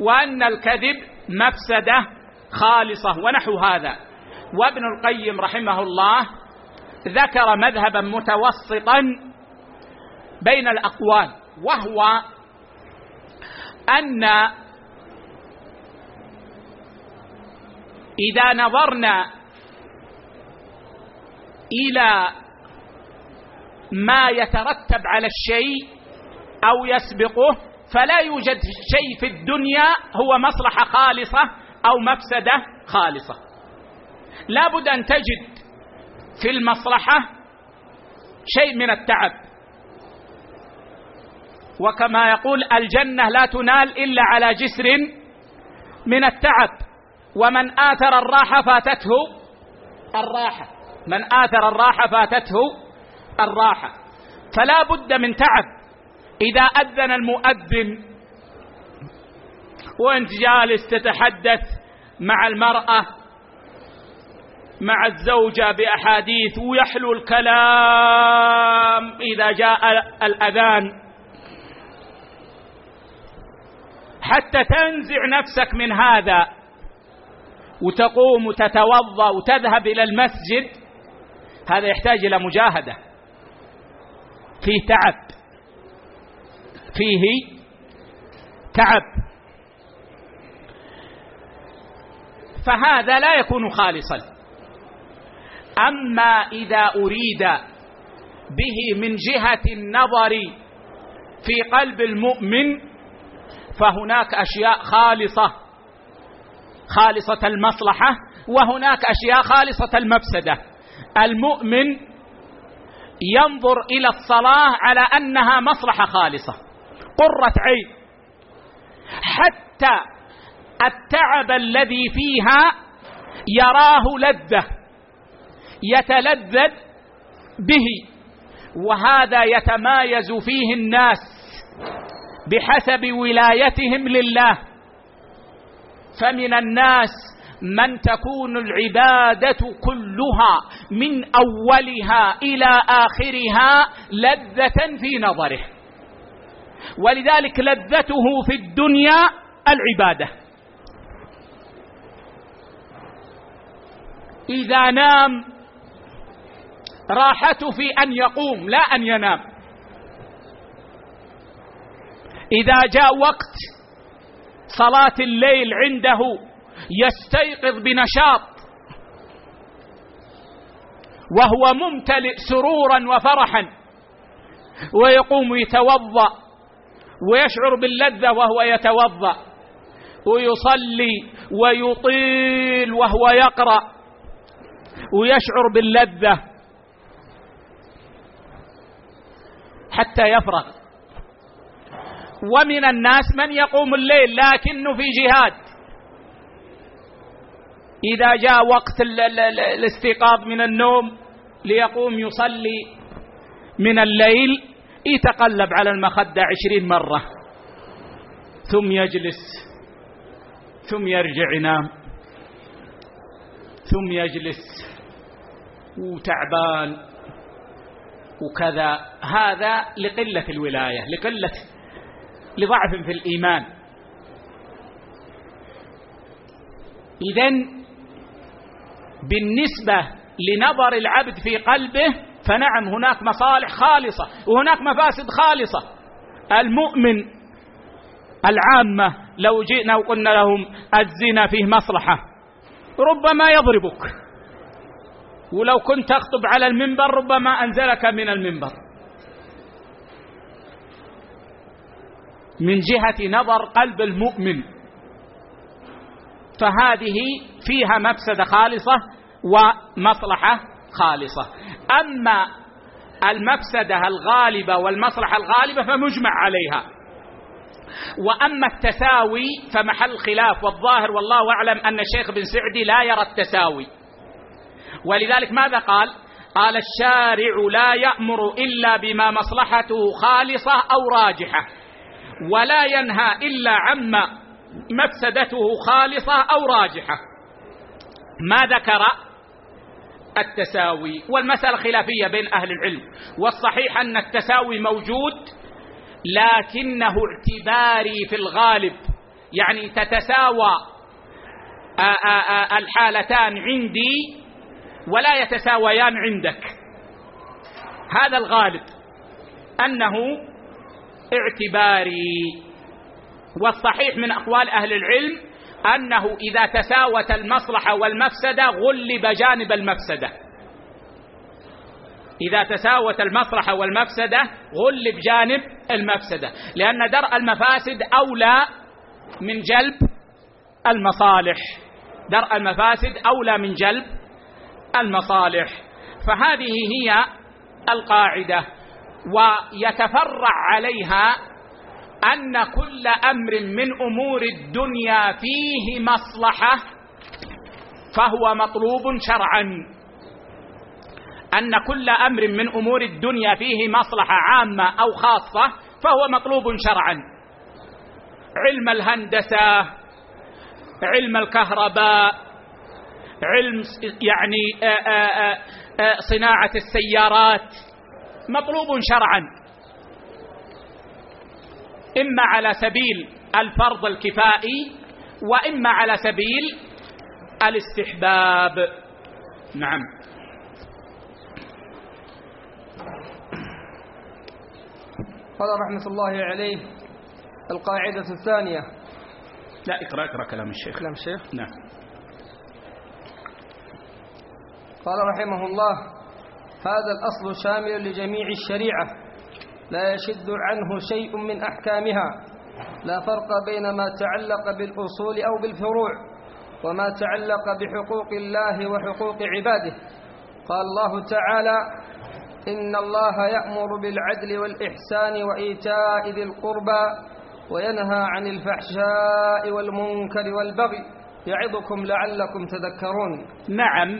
وأن الكذب مفسدة خالصة ونحو هذا. وابن القيم رحمه الله ذكر مذهبا متوسطا بين الأقوال وهو أن إذا نظرنا إلى ما يترتب على الشيء أو يسبقه فلا يوجد شيء في الدنيا هو مصلحة خالصة أو مفسدة خالصة. لابد أن تجد في المصلحة شيء من التعب. وكما يقول الجنة لا تنال إلا على جسر من التعب. ومن آثر الراحة فاتته الراحة. من آثر الراحة فاتته الراحة. فلا بد من تعب. إذا أذن المؤذن وأنت جالس تتحدث مع المرأة مع الزوجة بأحاديث ويحلو الكلام إذا جاء الأذان. حتى تنزع نفسك من هذا وتقوم وتتوضأ وتذهب إلى المسجد هذا يحتاج إلى مجاهدة. فيه تعب. فيه تعب. فهذا لا يكون خالصا. أما إذا أريد به من جهة النظر في قلب المؤمن فهناك أشياء خالصة خالصة المصلحة وهناك أشياء خالصة المفسدة. المؤمن ينظر إلى الصلاة على أنها مصلحة خالصة قرة عين. حتى التعب الذي فيها يراه لذة. يتلذذ به وهذا يتمايز فيه الناس بحسب ولايتهم لله. فمن الناس من تكون العبادة كلها من أولها إلى آخرها لذة في نظره. ولذلك لذته في الدنيا العبادة. إذا نام راحته في أن يقوم لا أن ينام. إذا جاء وقت صلاة الليل عنده يستيقظ بنشاط. وهو ممتلئ سرورا وفرحا. ويقوم يتوضأ ويشعر باللذة وهو يتوضأ. ويصلي ويطيل وهو يقرأ. ويشعر باللذة. حتى يفرغ. ومن الناس من يقوم الليل لكنه في جهاد. إذا جاء وقت الاستيقاظ من النوم ليقوم يصلي من الليل يتقلب على المخدة عشرين مرة. ثم يجلس ثم يرجع ينام ثم يجلس. وتعبان. وكذا هذا لقلة الولاية لقلة لضعف في الإيمان. إذا بالنسبة لنظر العبد في قلبه فنعم هناك مصالح خالصة وهناك مفاسد خالصة. المؤمن العامة لو جئنا وقلنا لهم الزنا فيه مصلحة ربما يضربك. ولو كنت تخطب على المنبر ربما أنزلك من المنبر. من جهة نظر قلب المؤمن. فهذه فيها مفسدة خالصة ومصلحة خالصة. أما المفسدة الغالبة والمصلحة الغالبة فمجمع عليها. وأما التساوي فمحل خلاف والظاهر والله أعلم أن الشيخ بن سعدي لا يرى التساوي. ولذلك ماذا قال؟ قال الشارع لا يأمر إلا بما مصلحته خالصة أو راجحة ولا ينهى إلا عما مفسدته خالصة أو راجحة. ما ذكر التساوي والمسألة خلافية بين أهل العلم والصحيح أن التساوي موجود لكنه اعتباري في الغالب يعني تتساوى الحالتان عندي ولا يتساويان عندك. هذا الغالب أنه اعتباري والصحيح من أقوال أهل العلم أنه إذا تساوت المصلحة والمفسدة غلب جانب المفسدة. إذا تساوت المصلحة والمفسدة غلب جانب المفسدة لأن درء المفاسد أولى من جلب المصالح. درء المفاسد أولى من جلب المصالح فهذه هي القاعدة ويتفرع عليها أن كل أمر من أمور الدنيا فيه مصلحة فهو مطلوب شرعا. أن كل أمر من أمور الدنيا فيه مصلحة عامة أو خاصة فهو مطلوب شرعا. علم الهندسة علم الكهرباء علم يعني آآ آآ صناعة السيارات مطلوب شرعا. إما على سبيل الفرض الكفائي وإما على سبيل الاستحباب. نعم. قال رحمة الله عليه القاعدة الثانية. لا اقرأ اقرأ كلام الشيخ. كلام الشيخ. نعم. قال رحمه الله هذا الأصل شامل لجميع الشريعة لا يشد عنه شيء من أحكامها لا فرق بين ما تعلق بالأصول أو بالفروع وما تعلق بحقوق الله وحقوق عباده. قال الله تعالى إن الله يأمر بالعدل والإحسان وإيتاء ذي القربى وينهى عن الفحشاء والمنكر والبغي يعظكم لعلكم تذكرون. نعم.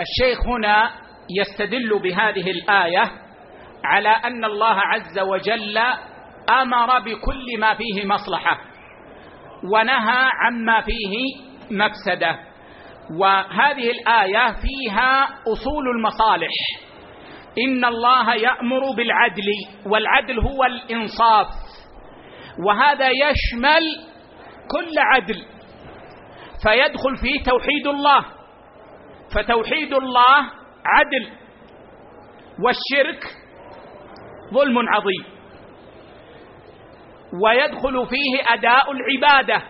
الشيخ هنا يستدل بهذه الآية على أن الله عز وجل أمر بكل ما فيه مصلحة ونهى عما فيه مفسدة وهذه الآية فيها أصول المصالح. إن الله يأمر بالعدل والعدل هو الإنصاف وهذا يشمل كل عدل فيدخل فيه توحيد الله. فتوحيد الله عدل والشرك ظلم عظيم. ويدخل فيه أداء العبادة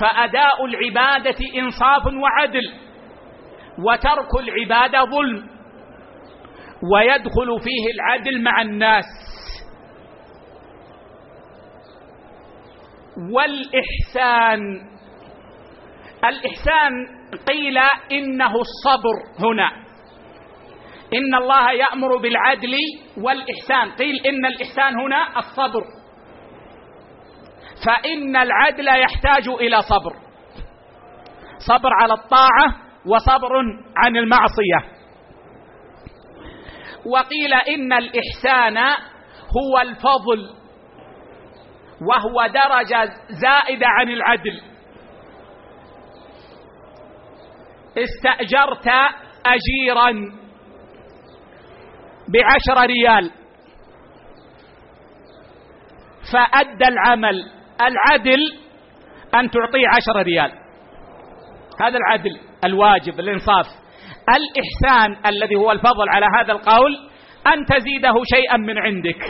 فأداء العبادة إنصاف وعدل وترك العبادة ظلم. ويدخل فيه العدل مع الناس. والإحسان الإحسان قيل إنه الصبر هنا. إن الله يأمر بالعدل والإحسان. قيل إن الإحسان هنا الصبر. فإن العدل يحتاج إلى صبر. صبر على الطاعة وصبر عن المعصية. وقيل إن الإحسان هو الفضل وهو درجة زائدة عن العدل. استأجرت أجيرا بعشر ريال. فأدى العمل. العدل أن تعطيه عشر ريال. هذا العدل الواجب الإنصاف. الإحسان الذي هو الفضل على هذا القول أن تزيده شيئا من عندك.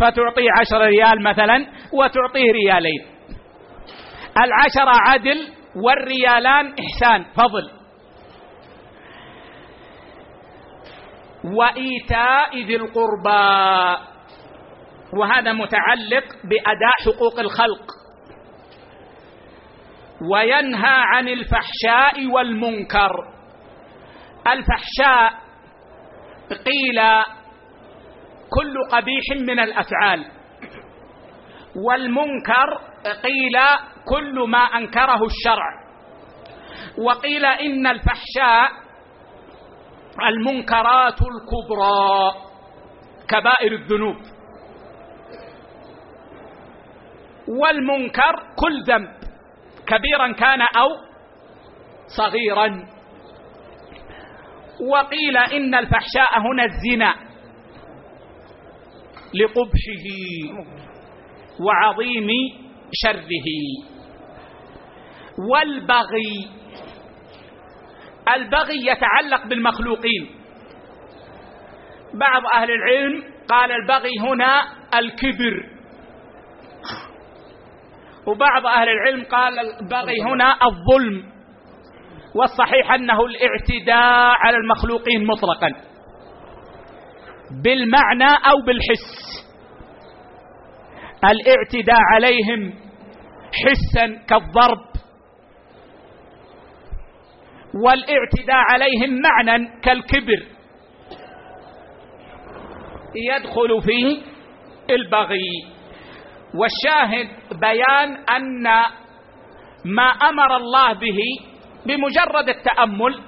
فتعطيه عشر ريال مثلا وتعطيه ريالين. العشرة عدل والريالان إحسان فضل. وإيتاء ذي القربى. وهذا متعلق بأداء حقوق الخلق. وينهى عن الفحشاء والمنكر. الفحشاء قيل كل قبيح من الأفعال. والمنكر قيل كل ما أنكره الشرع. وقيل إن الفحشاء المنكرات الكبرى كبائر الذنوب. والمنكر كل ذنب كبيرا كان أو صغيرا. وقيل إن الفحشاء هنا الزنا لقبحه وعظيم شره. والبغي. البغي يتعلق بالمخلوقين. بعض أهل العلم قال البغي هنا الكبر. وبعض أهل العلم قال البغي هنا الظلم. والصحيح أنه الاعتداء على المخلوقين مطلقا. بالمعنى أو بالحس. الاعتداء عليهم حسا كالضرب. والإعتداء عليهم معنى كالكبر. يدخل فيه البغي. والشاهد بيان أن ما أمر الله به بمجرد التأمل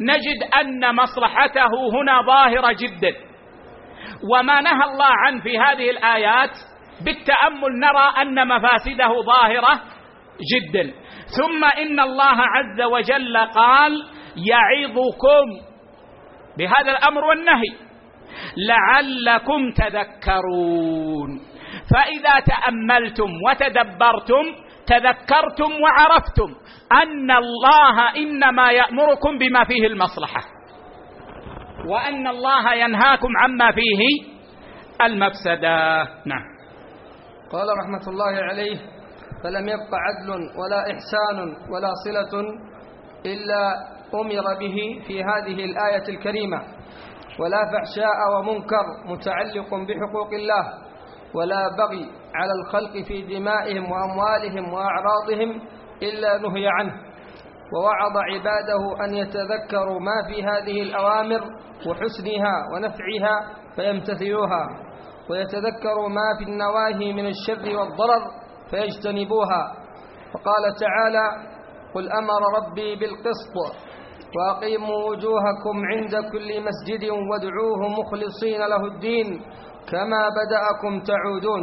نجد أن مصلحته هنا ظاهرة جدا. وما نهى الله عنه في هذه الآيات بالتأمل نرى أن مفاسده ظاهرة جدا. ثم إن الله عز وجل قال يعظكم بهذا الأمر والنهي لعلكم تذكرون. فإذا تأملتم وتدبرتم تذكرتم وعرفتم أن الله إنما يأمركم بما فيه المصلحة وأن الله ينهاكم عما فيه المفسدة. نعم. قال رحمة الله عليه فلم يبق عدل ولا إحسان ولا صلة إلا أمر به في هذه الآية الكريمة. ولا فحشاء ومنكر متعلق بحقوق الله ولا بغي على الخلق في دمائهم وأموالهم وأعراضهم إلا نهي عنه. ووعظ عباده أن يتذكروا ما في هذه الأوامر وحسنها ونفعها فيمتثلوها ويتذكروا ما في النواهي من الشر والضرر فيجتنبوها. فقال تعالى قل أمر ربي بالقسط وأقيموا وجوهكم عند كل مسجد وادعوه مخلصين له الدين كما بدأكم تعودون.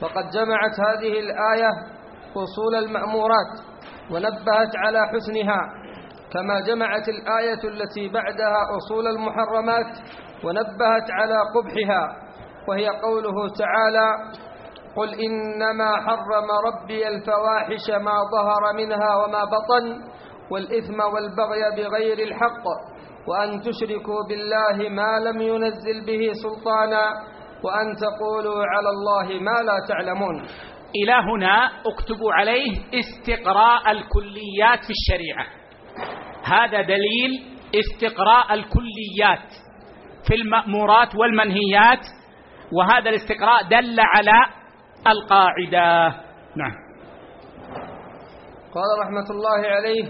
فقد جمعت هذه الآية أصول المأمورات ونبهت على حسنها كما جمعت الآية التي بعدها أصول المحرمات ونبهت على قبحها وهي قوله تعالى قل إنما حرم ربي الفواحش ما ظهر منها وما بطن والإثم والبغي بغير الحق وأن تشركوا بالله ما لم ينزل به سلطانا وأن تقولوا على الله ما لا تعلمون. إلى هنا اكتبوا عليه استقراء الكليات في الشريعة. هذا دليل استقراء الكليات في المأمورات والمنهيات وهذا الاستقراء دل على القاعدة. نعم. قال رحمة الله عليه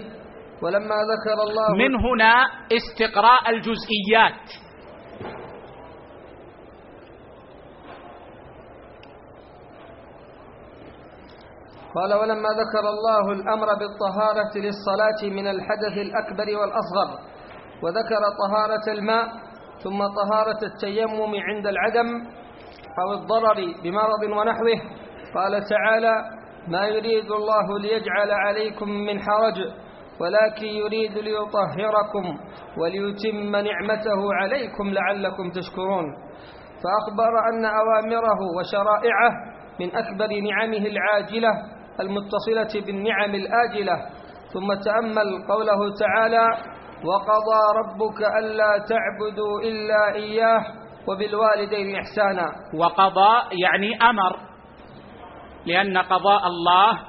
ولما ذكر الله من هنا استقراء الجزئيات. قال ولما ذكر الله الأمر بالطهارة للصلاة من الحدث الأكبر والأصغر وذكر طهارة الماء ثم طهارة التيمم عند العدم أو الضرر بمرض ونحوه قال تعالى ما يريد الله ليجعل عليكم من حرج ولكن يريد ليطهركم وليتم نعمته عليكم لعلكم تشكرون. فأخبر أن أوامره وشرائعه من أكبر نعمه العاجلة المتصلة بالنعم الآجلة. ثم تأمل قوله تعالى وقضى ربك ألا تعبدوا إلا إياه وبالوالدين إحسانا. وقضى يعني أمر لأن قضاء الله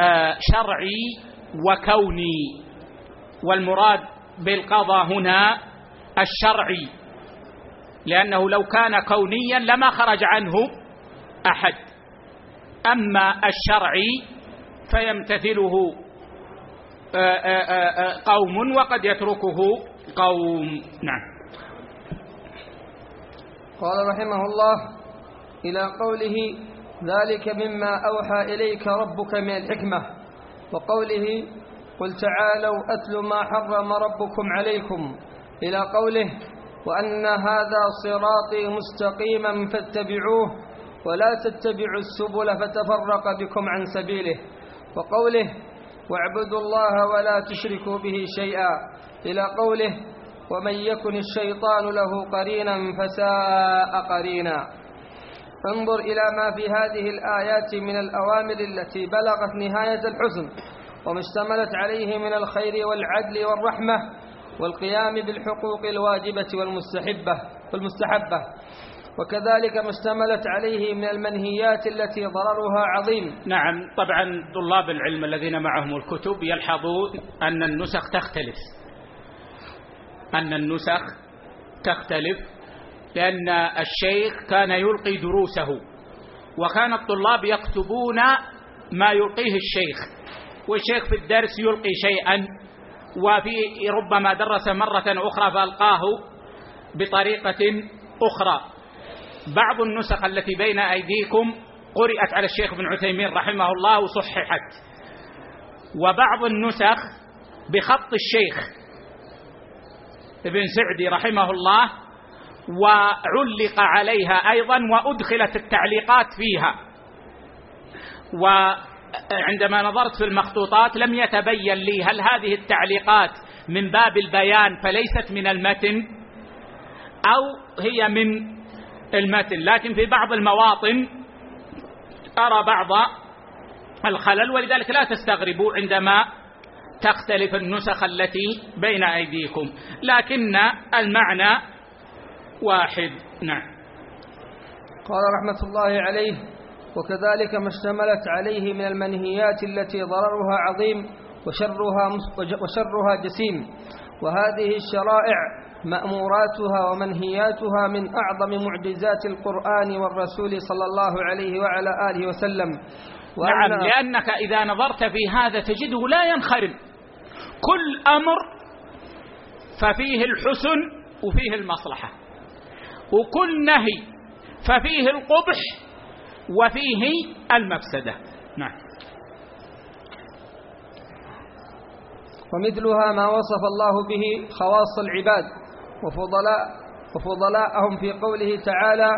آه، شرعي وكوني. والمراد بالقضاء هنا الشرعي لأنه لو كان كونيا لما خرج عنه أحد. أما الشرعي فيمتثله آه، آه، قوم وقد يتركه قوم. نعم. قال رحمه الله إلى قوله ذلك مما أوحى إليك ربك من الحكمة وقوله قل تعالوا أتل ما حرم ربكم عليكم إلى قوله وأن هذا صراطي مستقيما فاتبعوه ولا تتبعوا السبل فتفرق بكم عن سبيله وقوله واعبدوا الله ولا تشركوا به شيئا إلى قوله ومن يكن الشيطان له قرينا فساء قرينا. انظر إلى ما في هذه الآيات من الأوامر التي بلغت نهاية الحسن وما اشتملت عليه من الخير والعدل والرحمة والقيام بالحقوق الواجبة والمستحبة والمستحبة. وكذلك ما اشتملت عليه من المنهيات التي ضررها عظيم. نعم طبعا طلاب العلم الذين معهم الكتب يلحظون أن النسخ تختلف. أن النسخ تختلف لأن الشيخ كان يلقي دروسه وكان الطلاب يكتبون ما يلقيه الشيخ والشيخ في الدرس يلقي شيئا وفي ربما درس مرة أخرى فألقاه بطريقة أخرى. بعض النسخ التي بين أيديكم قرأت على الشيخ ابن عثيمين رحمه الله وصححت وبعض النسخ بخط الشيخ ابن سعدي رحمه الله وعلق عليها أيضا وأدخلت التعليقات فيها. وعندما نظرت في المخطوطات لم يتبين لي هل هذه التعليقات من باب البيان فليست من المتن أو هي من المتن. لكن في بعض المواطن أرى بعض الخلل ولذلك لا تستغربوا عندما تختلف النسخ التي بين أيديكم لكن المعنى واحد. نعم. قال رحمة الله عليه وكذلك ما اشتملت عليه من المنهيات التي ضررها عظيم وشرها, وشرها جسيم وهذه الشرائع مأموراتها ومنهياتها من أعظم معجزات القرآن والرسول صلى الله عليه وعلى آله وسلم نعم لأنك إذا نظرت في هذا تجده لا ينخرم. كل أمر ففيه الحسن وفيه المصلحة وكل نهي ففيه القبح وفيه المفسدة. نعم. ومثلها ما وصف الله به خواص العباد وفضلاء وفضلاءهم في قوله تعالى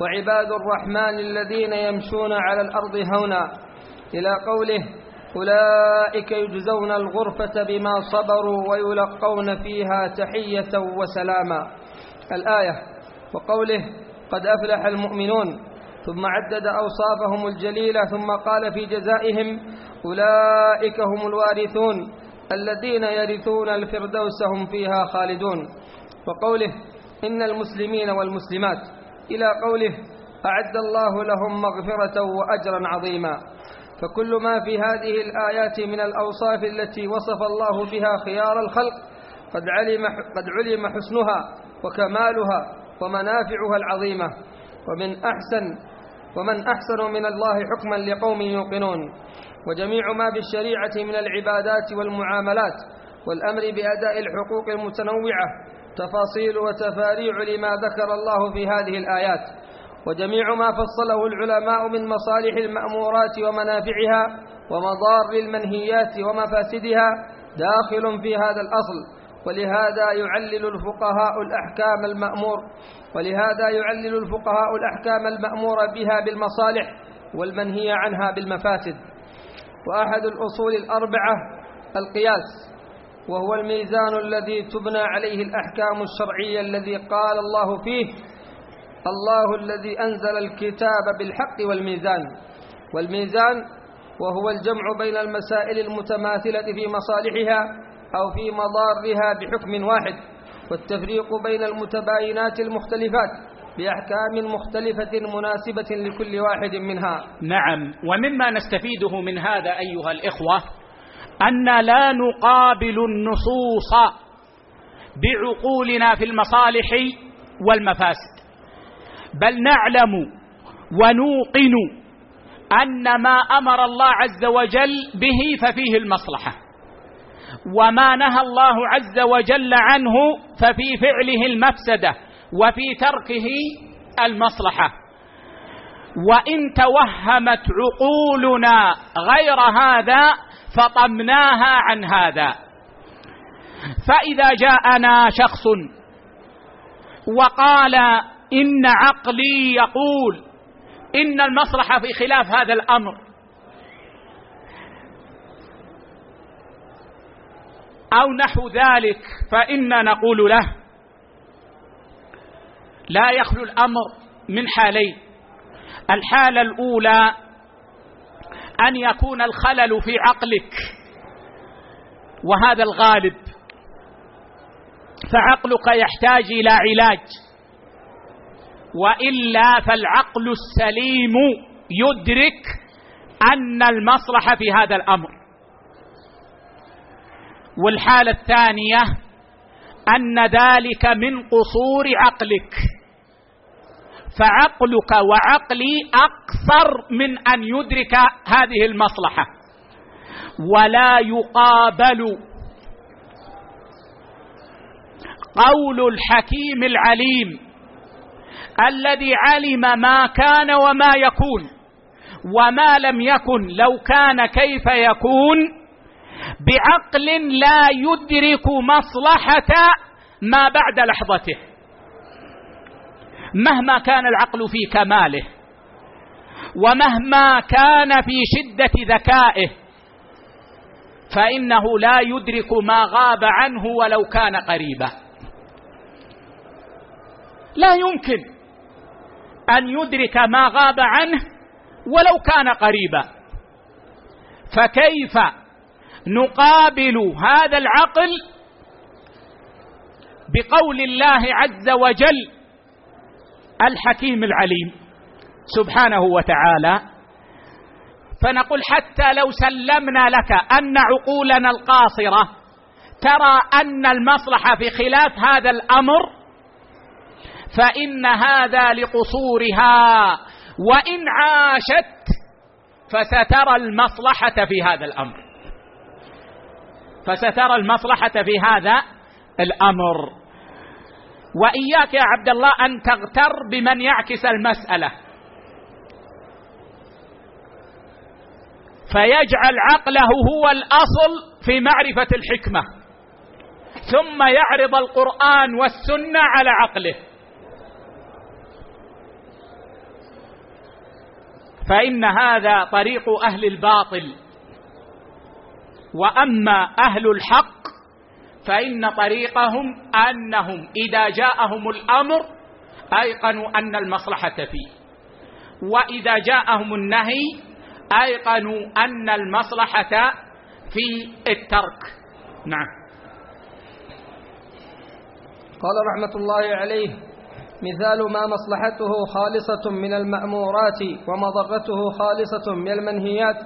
وعباد الرحمن الذين يمشون على الأرض هونا. إلى قوله أولئك يجزون الغرفة بما صبروا ويلقون فيها تحية وسلاما. الآية وقوله قد أفلح المؤمنون. ثم عدد أوصافهم الجليلة ثم قال في جزائهم أولئك هم الوارثون الذين يرثون الفردوس هم فيها خالدون. وقوله إن المسلمين والمسلمات. إلى قوله أعد الله لهم مغفرة وأجرا عظيما. فكل ما في هذه الآيات من الأوصاف التي وصف الله بها خيار الخلق قد علم, قد علم حسنها وكمالها ومنافعها العظيمة. ومن أحسن ومن أحسن من الله حكما لقوم يوقنون. وجميع ما في الشريعة من العبادات والمعاملات والأمر بأداء الحقوق المتنوعة تفاصيل وتفاريع لما ذكر الله في هذه الآيات. وجميع ما فصله العلماء من مصالح المأمورات ومنافعها ومضار المنهيات ومفاسدها داخل في هذا الأصل. ولهذا يعلل الفقهاء الأحكام المأمور ولهذا يعلل الفقهاء الأحكام المأمور بها بالمصالح والمنهي عنها بالمفاسد. وأحد الأصول الأربعة القياس. وهو الميزان الذي تبنى عليه الأحكام الشرعية الذي قال الله فيه الله الذي أنزل الكتاب بالحق والميزان. والميزان وهو الجمع بين المسائل المتماثلة في مصالحها أو في مضارها بحكم واحد والتفريق بين المتباينات المختلفات بأحكام مختلفة مناسبة لكل واحد منها. نعم ومما نستفيده من هذا أيها الإخوة أن لا نقابل النصوص بعقولنا في المصالح والمفاسد بل نعلم ونوقن أن ما أمر الله عز وجل به ففيه المصلحة وما نهى الله عز وجل عنه ففي فعله المفسدة وفي تركه المصلحة. وإن توهمت عقولنا غير هذا فطمناها عن هذا. فإذا جاءنا شخص وقال إن عقلي يقول إن المصلحة في خلاف هذا الأمر. أو نحو ذلك فإنا نقول له لا يخلو الأمر من حالين. الحالة الأولى أن يكون الخلل في عقلك. وهذا الغالب. فعقلك يحتاج إلى علاج. وإلا فالعقل السليم يدرك أن المصلحة في هذا الأمر. والحالة الثانية أن ذلك من قصور عقلك. فعقلك وعقلي أقصر من أن يدرك هذه المصلحة. ولا يقابل قول الحكيم العليم الذي علم ما كان وما يكون وما لم يكن لو كان كيف يكون بعقل لا يدرك مصلحة ما بعد لحظته. مهما كان العقل في كماله ومهما كان في شدة ذكائه فإنه لا يدرك ما غاب عنه ولو كان قريبا. لا يمكن أن يدرك ما غاب عنه ولو كان قريبا. فكيف نقابل هذا العقل بقول الله عز وجل الحكيم العليم سبحانه وتعالى. فنقول حتى لو سلمنا لك أن عقولنا القاصرة ترى أن المصلحة في خلاف هذا الأمر فإن هذا لقصورها. وإن عاشت فسترى المصلحة في هذا الأمر. فسترى المصلحة في هذا الأمر. وإياك يا عبد الله أن تغتر بمن يعكس المسألة. فيجعل عقله هو الأصل في معرفة الحكمة. ثم يعرض القرآن والسنة على عقله. فإن هذا طريق أهل الباطل. وأما أهل الحق فإن طريقهم أنهم إذا جاءهم الأمر أيقنوا أن المصلحة فيه وإذا جاءهم النهي أيقنوا أن المصلحة في الترك. نعم. قال رحمة الله عليه مثال ما مصلحته خالصة من المأمورات ومضرته خالصة من المنهيات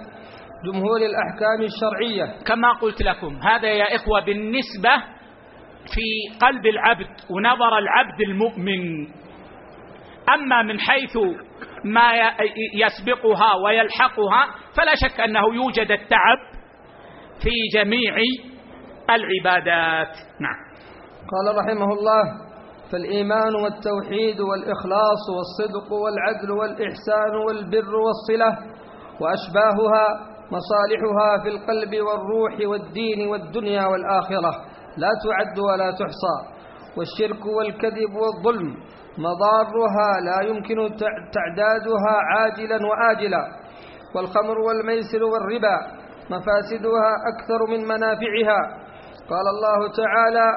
جمهور الأحكام الشرعية. كما قلت لكم هذا يا إخوة بالنسبة في قلب العبد ونظر العبد المؤمن. أما من حيث ما يسبقها ويلحقها فلا شك أنه يوجد التعب في جميع العبادات. نعم. قال رحمه الله فالإيمان والتوحيد والإخلاص والصدق والعدل والإحسان والبر والصلة وأشباهها مصالحها في القلب والروح والدين والدنيا والآخرة. لا تعد ولا تحصى. والشرك والكذب والظلم مضارها لا يمكن تعدادها عاجلا وآجلا. والخمر والميسر والربا مفاسدها أكثر من منافعها. قال الله تعالى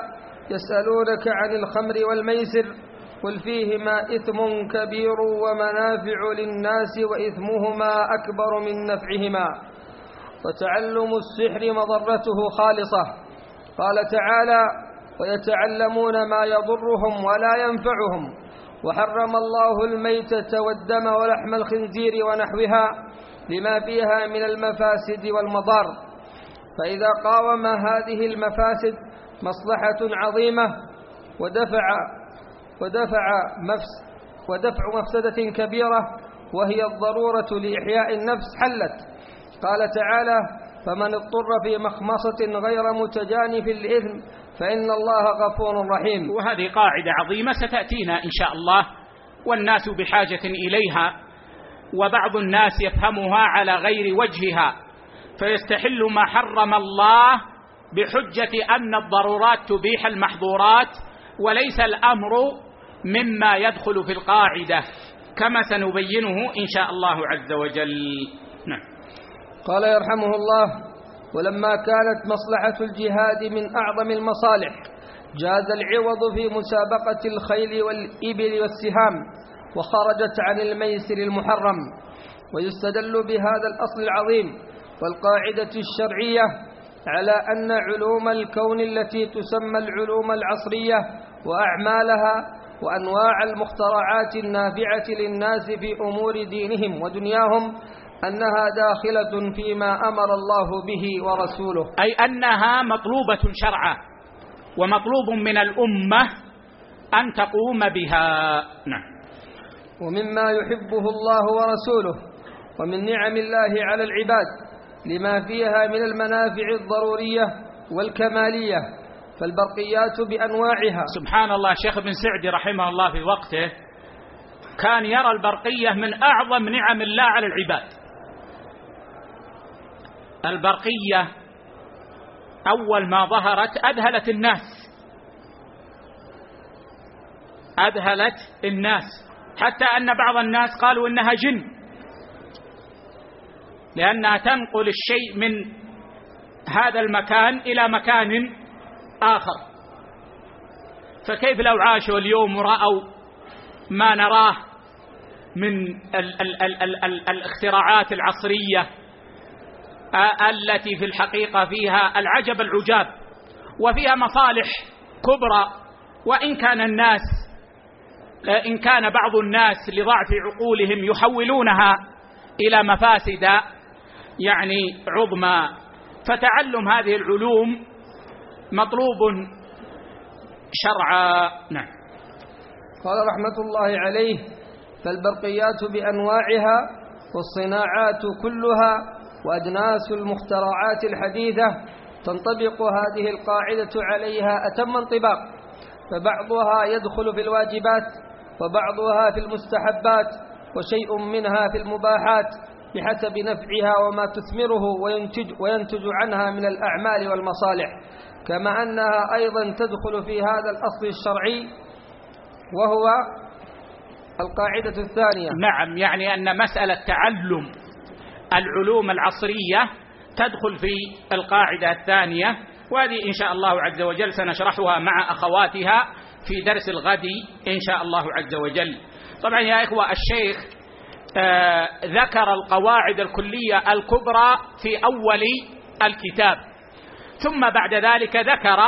يسألونك عن الخمر والميسر قل فيهما إثم كبير ومنافع للناس وإثمهما أكبر من نفعهما. وتعلم السحر مضرته خالصة. قال تعالى ويتعلمون ما يضرهم ولا ينفعهم. وحرم الله الميتة والدم ولحم الخنزير ونحوها لما فيها من المفاسد والمضار. فإذا قاوم هذه المفاسد مصلحة عظيمة ودفع ودفع مفس ودفع مفسدة كبيرة وهي الضرورة لإحياء النفس حلت. قال تعالى فمن اضطر في مخمصة غير متجانف للإثم فإن الله غفور رحيم. وهذه قاعدة عظيمة ستأتينا إن شاء الله والناس بحاجة إليها وبعض الناس يفهمها على غير وجهها فيستحل ما حرم الله بحجة أن الضرورات تبيح المحظورات وليس الأمر مما يدخل في القاعدة كما سنبينه إن شاء الله عز وجل. قال يرحمه الله ولما كانت مصلحة الجهاد من أعظم المصالح جاز العوض في مسابقة الخيل والإبل والسهام وخرجت عن الميسر المحرم ويستدل بهذا الأصل العظيم والقاعدة الشرعية على أن علوم الكون التي تسمى العلوم العصرية وأعمالها وأنواع المخترعات النافعة للناس في أمور دينهم ودنياهم أنها داخلة فيما أمر الله به ورسوله. أي أنها مطلوبة شرعا ومطلوب من الأمة أن تقوم بها. نعم. ومما يحبه الله ورسوله ومن نعم الله على العباد لما فيها من المنافع الضرورية والكمالية فالبرقيات بأنواعها. سبحان الله شيخ بن سعدي رحمه الله في وقته كان يرى البرقية من أعظم نعم الله على العباد. البرقية أول ما ظهرت أذهلت الناس. أذهلت الناس. حتى أن بعض الناس قالوا إنها جن. لأنها تنقل الشيء من هذا المكان إلى مكان آخر. فكيف لو عاشوا اليوم ورأوا ما نراه من ال ال ال ال ال الاختراعات العصرية؟ التي في الحقيقة فيها العجب العجاب وفيها مصالح كبرى وإن كان الناس إن كان بعض الناس لضعف عقولهم يحولونها إلى مفاسد يعني عظمى. فتعلم هذه العلوم مطلوب شرعا. نعم. قال رحمة الله عليه فالبرقيات بأنواعها والصناعات كلها وأجناس المخترعات الحديثة تنطبق هذه القاعدة عليها أتم انطباق فبعضها يدخل في الواجبات وبعضها في المستحبات وشيء منها في المباحات بحسب نفعها وما تثمره وينتج, وينتج عنها من الأعمال والمصالح. كما أنها أيضا تدخل في هذا الأصل الشرعي وهو القاعدة الثانية. نعم يعني أن مسألة تعلم العلوم العصرية تدخل في القاعدة الثانية وهذه إن شاء الله عز وجل سنشرحها مع أخواتها في درس الغد إن شاء الله عز وجل. طبعا يا إخوة الشيخ آه ذكر القواعد الكلية الكبرى في أول الكتاب ثم بعد ذلك ذكر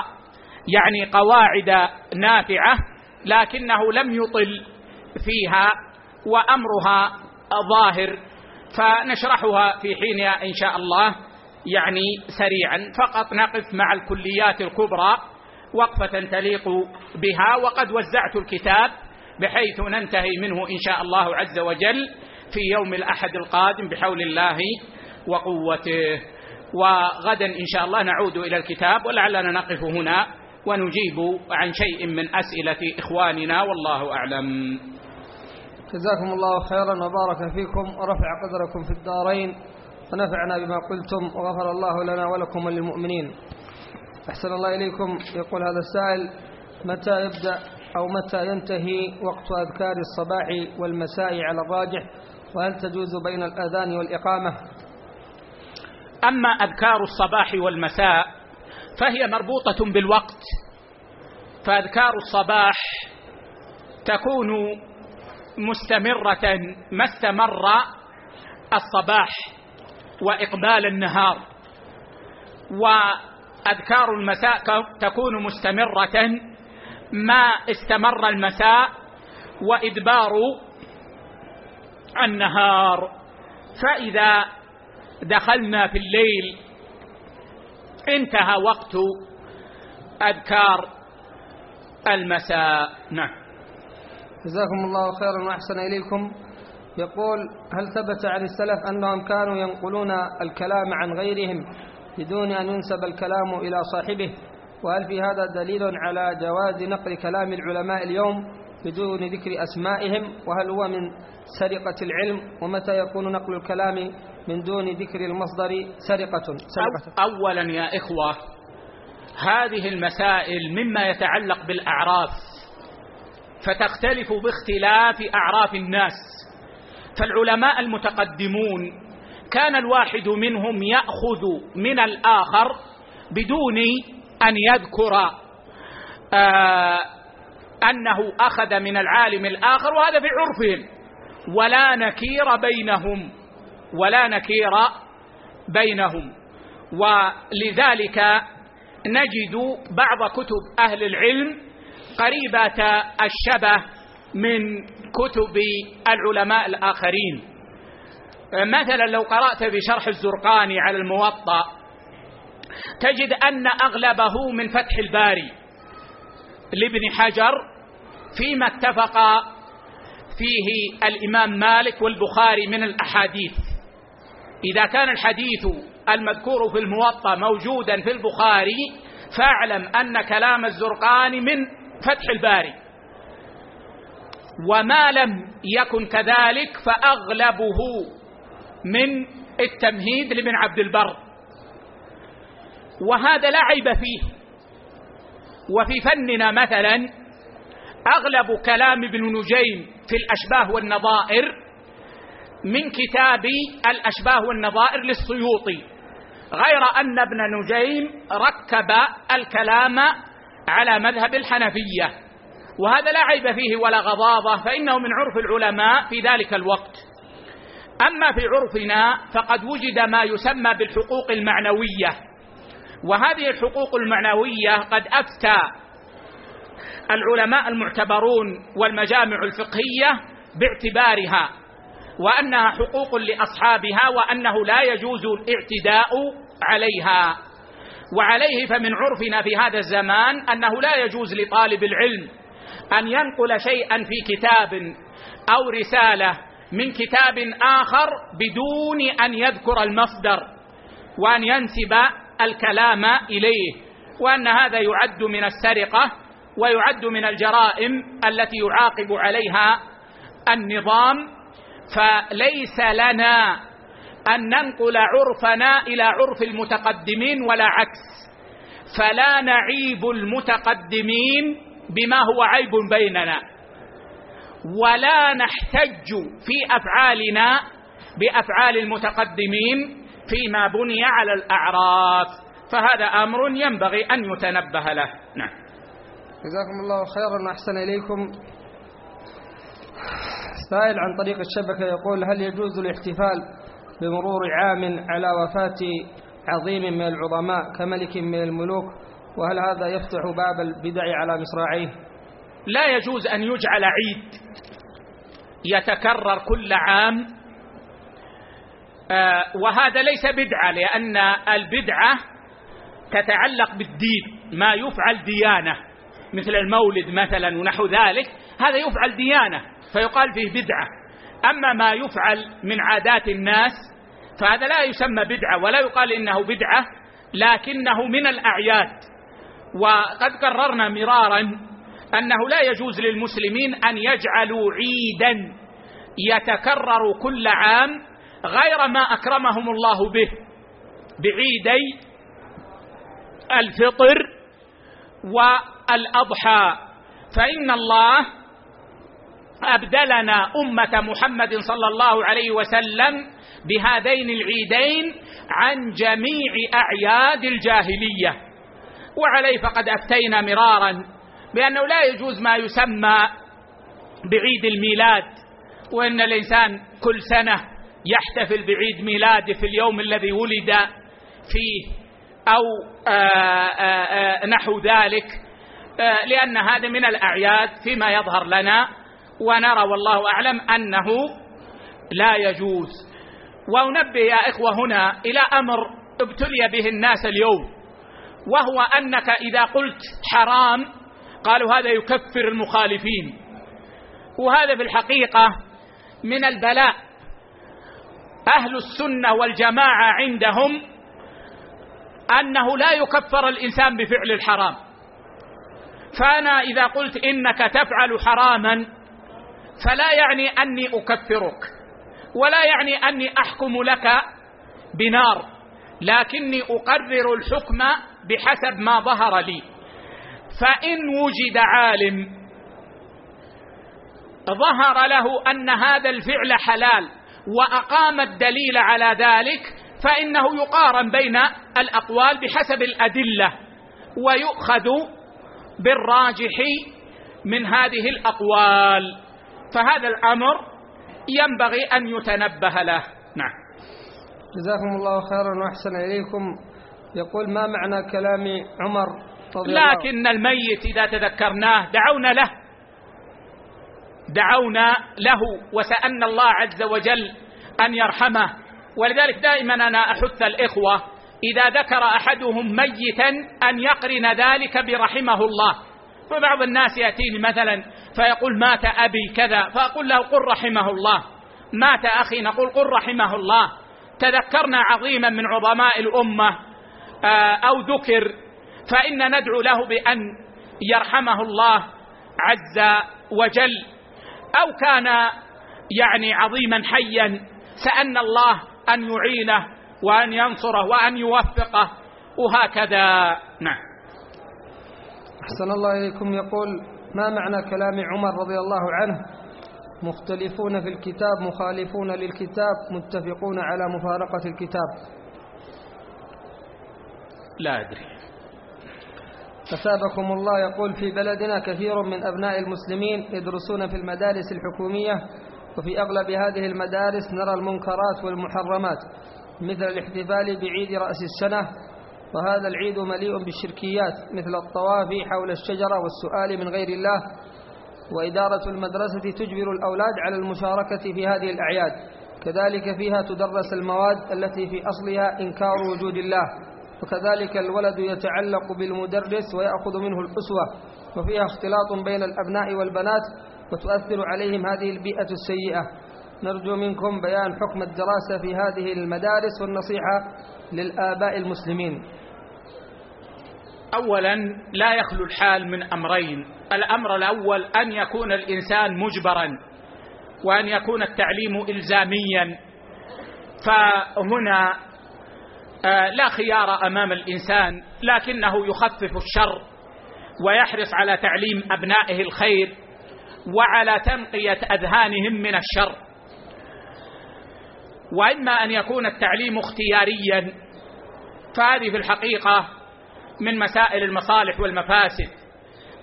يعني قواعد نافعة لكنه لم يطل فيها وأمرها ظاهر فنشرحها في حينها إن شاء الله يعني سريعا. فقط نقف مع الكليات الكبرى وقفة تليق بها. وقد وزعت الكتاب بحيث ننتهي منه إن شاء الله عز وجل في يوم الأحد القادم بحول الله وقوته. وغدا إن شاء الله نعود إلى الكتاب ولعلنا نقف هنا ونجيب عن شيء من أسئلة إخواننا والله أعلم. جزاكم الله خيرا وبارك فيكم ورفع قدركم في الدارين ونفعنا بما قلتم وغفر الله لنا ولكم وللمؤمنين. أحسن الله إليكم. يقول هذا السائل متى يبدأ أو متى ينتهي وقت أذكار الصباح والمساء على الراجح؟ وهل تجوز بين الأذان والإقامة؟ أما أذكار الصباح والمساء فهي مربوطة بالوقت فأذكار الصباح تكون مستمرة ما استمر الصباح وإقبال النهار. وأذكار المساء تكون مستمرة ما استمر المساء وإدبار النهار. فإذا دخلنا في الليل انتهى وقت أذكار المساء. نعم. جزاكم الله خيرا وأحسن إليكم. يقول هل ثبت عن السلف أنهم كانوا ينقلون الكلام عن غيرهم بدون أن ينسب الكلام إلى صاحبه؟ وهل في هذا دليل على جواز نقل كلام العلماء اليوم بدون ذكر أسمائهم؟ وهل هو من سرقة العلم؟ ومتى يكون نقل الكلام من دون ذكر المصدر سرقة, سرقة. أولا يا إخوة هذه المسائل مما يتعلق بالأعراف. فتختلف باختلاف أعراف الناس. فالعلماء المتقدمون كان الواحد منهم يأخذ من الآخر بدون أن يذكر آه أنه أخذ من العالم الآخر وهذا في عرفهم. ولا نكير بينهم ولا نكير بينهم. ولذلك نجد بعض كتب أهل العلم قريبة الشبه من كتب العلماء الآخرين. مثلا لو قرأت في شرح الزرقاني على الموطأ تجد أن أغلبه من فتح الباري لابن حجر فيما اتفق فيه الإمام مالك والبخاري من الأحاديث. إذا كان الحديث المذكور في الموطأ موجودا في البخاري فاعلم أن كلام الزرقاني من فتح الباري. وما لم يكن كذلك فأغلبه من التمهيد لابن عبد البر. وهذا لا عيب فيه. وفي فننا مثلا أغلب كلام ابن نجيم في الأشباه والنظائر من كتاب الأشباه والنظائر للسيوطي غير أن ابن نجيم ركب الكلام على مذهب الحنفية. وهذا لا عيب فيه ولا غضاضة فإنه من عرف العلماء في ذلك الوقت. أما في عرفنا فقد وجد ما يسمى بالحقوق المعنوية. وهذه الحقوق المعنوية قد أفتى العلماء المعتبرون والمجامع الفقهية باعتبارها وأنها حقوق لأصحابها وأنه لا يجوز الاعتداء عليها. وعليه فمن عرفنا في هذا الزمان أنه لا يجوز لطالب العلم أن ينقل شيئا في كتاب أو رسالة من كتاب آخر بدون أن يذكر المصدر وأن ينسب الكلام إليه وأن هذا يعد من السرقة ويعد من الجرائم التي يعاقب عليها النظام. فليس لنا أن ننقل عرفنا إلى عرف المتقدمين ولا عكس. فلا نعيب المتقدمين بما هو عيب بيننا. ولا نحتج في أفعالنا بأفعال المتقدمين فيما بني على الأعراف. فهذا أمر ينبغي أن يتنبه له. نعم. جزاكم الله خيرا وأحسن إليكم. سائل عن طريق الشبكة يقول هل يجوز الاحتفال بمرور عام على وفاة عظيم من العظماء كملك من الملوك وهل هذا يفتح باب البدع على مصراعيه؟ لا يجوز أن يجعل عيد يتكرر كل عام آه، وهذا ليس بدعة لأن البدعة تتعلق بالدين ما يفعل ديانة مثل المولد مثلا ونحو ذلك هذا يفعل ديانة فيقال فيه بدعة. أما ما يفعل من عادات الناس فهذا لا يسمى بدعة ولا يقال إنه بدعة لكنه من الأعياد. وقد قررنا مرارا أنه لا يجوز للمسلمين أن يجعلوا عيدا يتكرر كل عام غير ما أكرمهم الله به بعيدي الفطر والأضحى. فإن الله ابدلنا أمة محمد صلى الله عليه وسلم بهذين العيدين عن جميع أعياد الجاهلية. وعليه فقد أفتينا مرارا بأنه لا يجوز ما يسمى بعيد الميلاد وإن الإنسان كل سنة يحتفل بعيد ميلاده في اليوم الذي ولد فيه أو آآ آآ نحو ذلك لأن هذا من الأعياد فيما يظهر لنا ونرى والله أعلم أنه لا يجوز. وأنبه يا إخوة هنا إلى أمر ابتلي به الناس اليوم وهو أنك إذا قلت حرام قالوا هذا يكفر المخالفين. وهذا في الحقيقة من البلاء. أهل السنة والجماعة عندهم أنه لا يكفر الإنسان بفعل الحرام. فأنا إذا قلت إنك تفعل حراما فلا يعني أني أكفرك ولا يعني أني أحكم لك بنار لكني أقرر الحكم بحسب ما ظهر لي. فإن وجد عالم ظهر له أن هذا الفعل حلال وأقام الدليل على ذلك فإنه يقارن بين الأقوال بحسب الأدلة ويؤخذ بالراجح من هذه الأقوال. فهذا الأمر ينبغي أن يتنبه له. نعم. جزاكم الله خيرا وأحسن إليكم. يقول ما معنى كلام عمر رضي لكن الله الميت إذا تذكرناه دعونا له. دعونا له وسألنا الله عز وجل أن يرحمه. ولذلك دائما أنا أحث الإخوة إذا ذكر أحدهم ميتا أن يقرن ذلك برحمه الله. فبعض الناس يأتيني مثلا فيقول مات أبي كذا فأقول له قل رحمه الله. مات أخي نقول قل رحمه الله. تذكرنا عظيما من عظماء الأمة آه، أو ذكر فإن ندعو له بأن يرحمه الله عز وجل. أو كان يعني عظيما حيا سالنا الله أن يعينه وأن ينصره وأن يوفقه وهكذا. نعم. أحسن الله إليكم. يقول ما معنى كلام عمر رضي الله عنه؟ مختلفون في الكتاب مخالفون للكتاب متفقون على مفارقة الكتاب. لا أدري. أثابكم الله. يقول في بلدنا كثير من أبناء المسلمين يدرسون في المدارس الحكومية وفي أغلب هذه المدارس نرى المنكرات والمحرمات مثل الاحتفال بعيد رأس السنة وهذا العيد مليء بالشركيات مثل الطواف حول الشجرة والسؤال من غير الله وإدارة المدرسة تجبر الأولاد على المشاركة في هذه الأعياد. كذلك فيها تدرس المواد التي في أصلها إنكار وجود الله. وكذلك الولد يتعلق بالمدرس ويأخذ منه الأسوة. وفيها اختلاط بين الأبناء والبنات وتؤثر عليهم هذه البيئة السيئة. نرجو منكم بيان حكم الدراسة في هذه المدارس والنصيحة للآباء المسلمين. أولا لا يخلو الحال من أمرين. الأمر الأول أن يكون الإنسان مجبرا وأن يكون التعليم إلزاميا. فهنا آه، لا خيار أمام الإنسان لكنه يخفف الشر ويحرص على تعليم أبنائه الخير وعلى تنقية أذهانهم من الشر. وإما أن يكون التعليم اختياريا فهذه في الحقيقة من مسائل المصالح والمفاسد.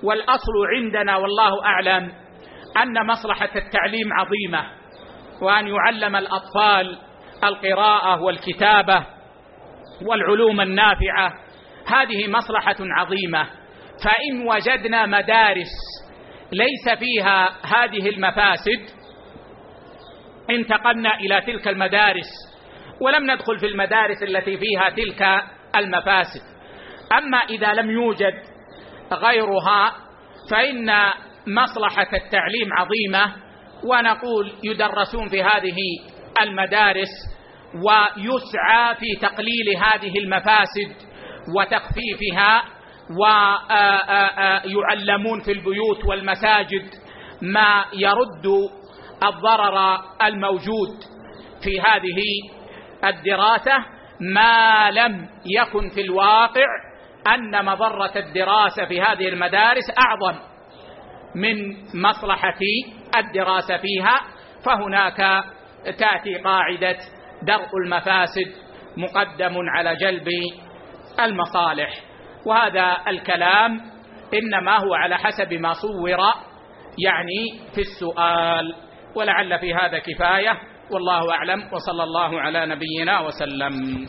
والأصل عندنا والله أعلم أن مصلحة التعليم عظيمة وأن يعلم الأطفال القراءة والكتابة والعلوم النافعة. هذه مصلحة عظيمة. فإن وجدنا مدارس ليس فيها هذه المفاسد انتقلنا إلى تلك المدارس ولم ندخل في المدارس التي فيها تلك المفاسد. أما إذا لم يوجد غيرها فإن مصلحة التعليم عظيمة ونقول يدرسون في هذه المدارس ويسعى في تقليل هذه المفاسد وتخفيفها ويعلمون في البيوت والمساجد ما يرد الضرر الموجود في هذه الدراسة ما لم يكن في الواقع. أن مضرة الدراسة في هذه المدارس أعظم من مصلحة الدراسة فيها فهناك تأتي قاعدة درء المفاسد مقدم على جلب المصالح. وهذا الكلام إنما هو على حسب ما صور يعني في السؤال. ولعل في هذا كفاية والله أعلم وصلى الله على نبينا وسلم.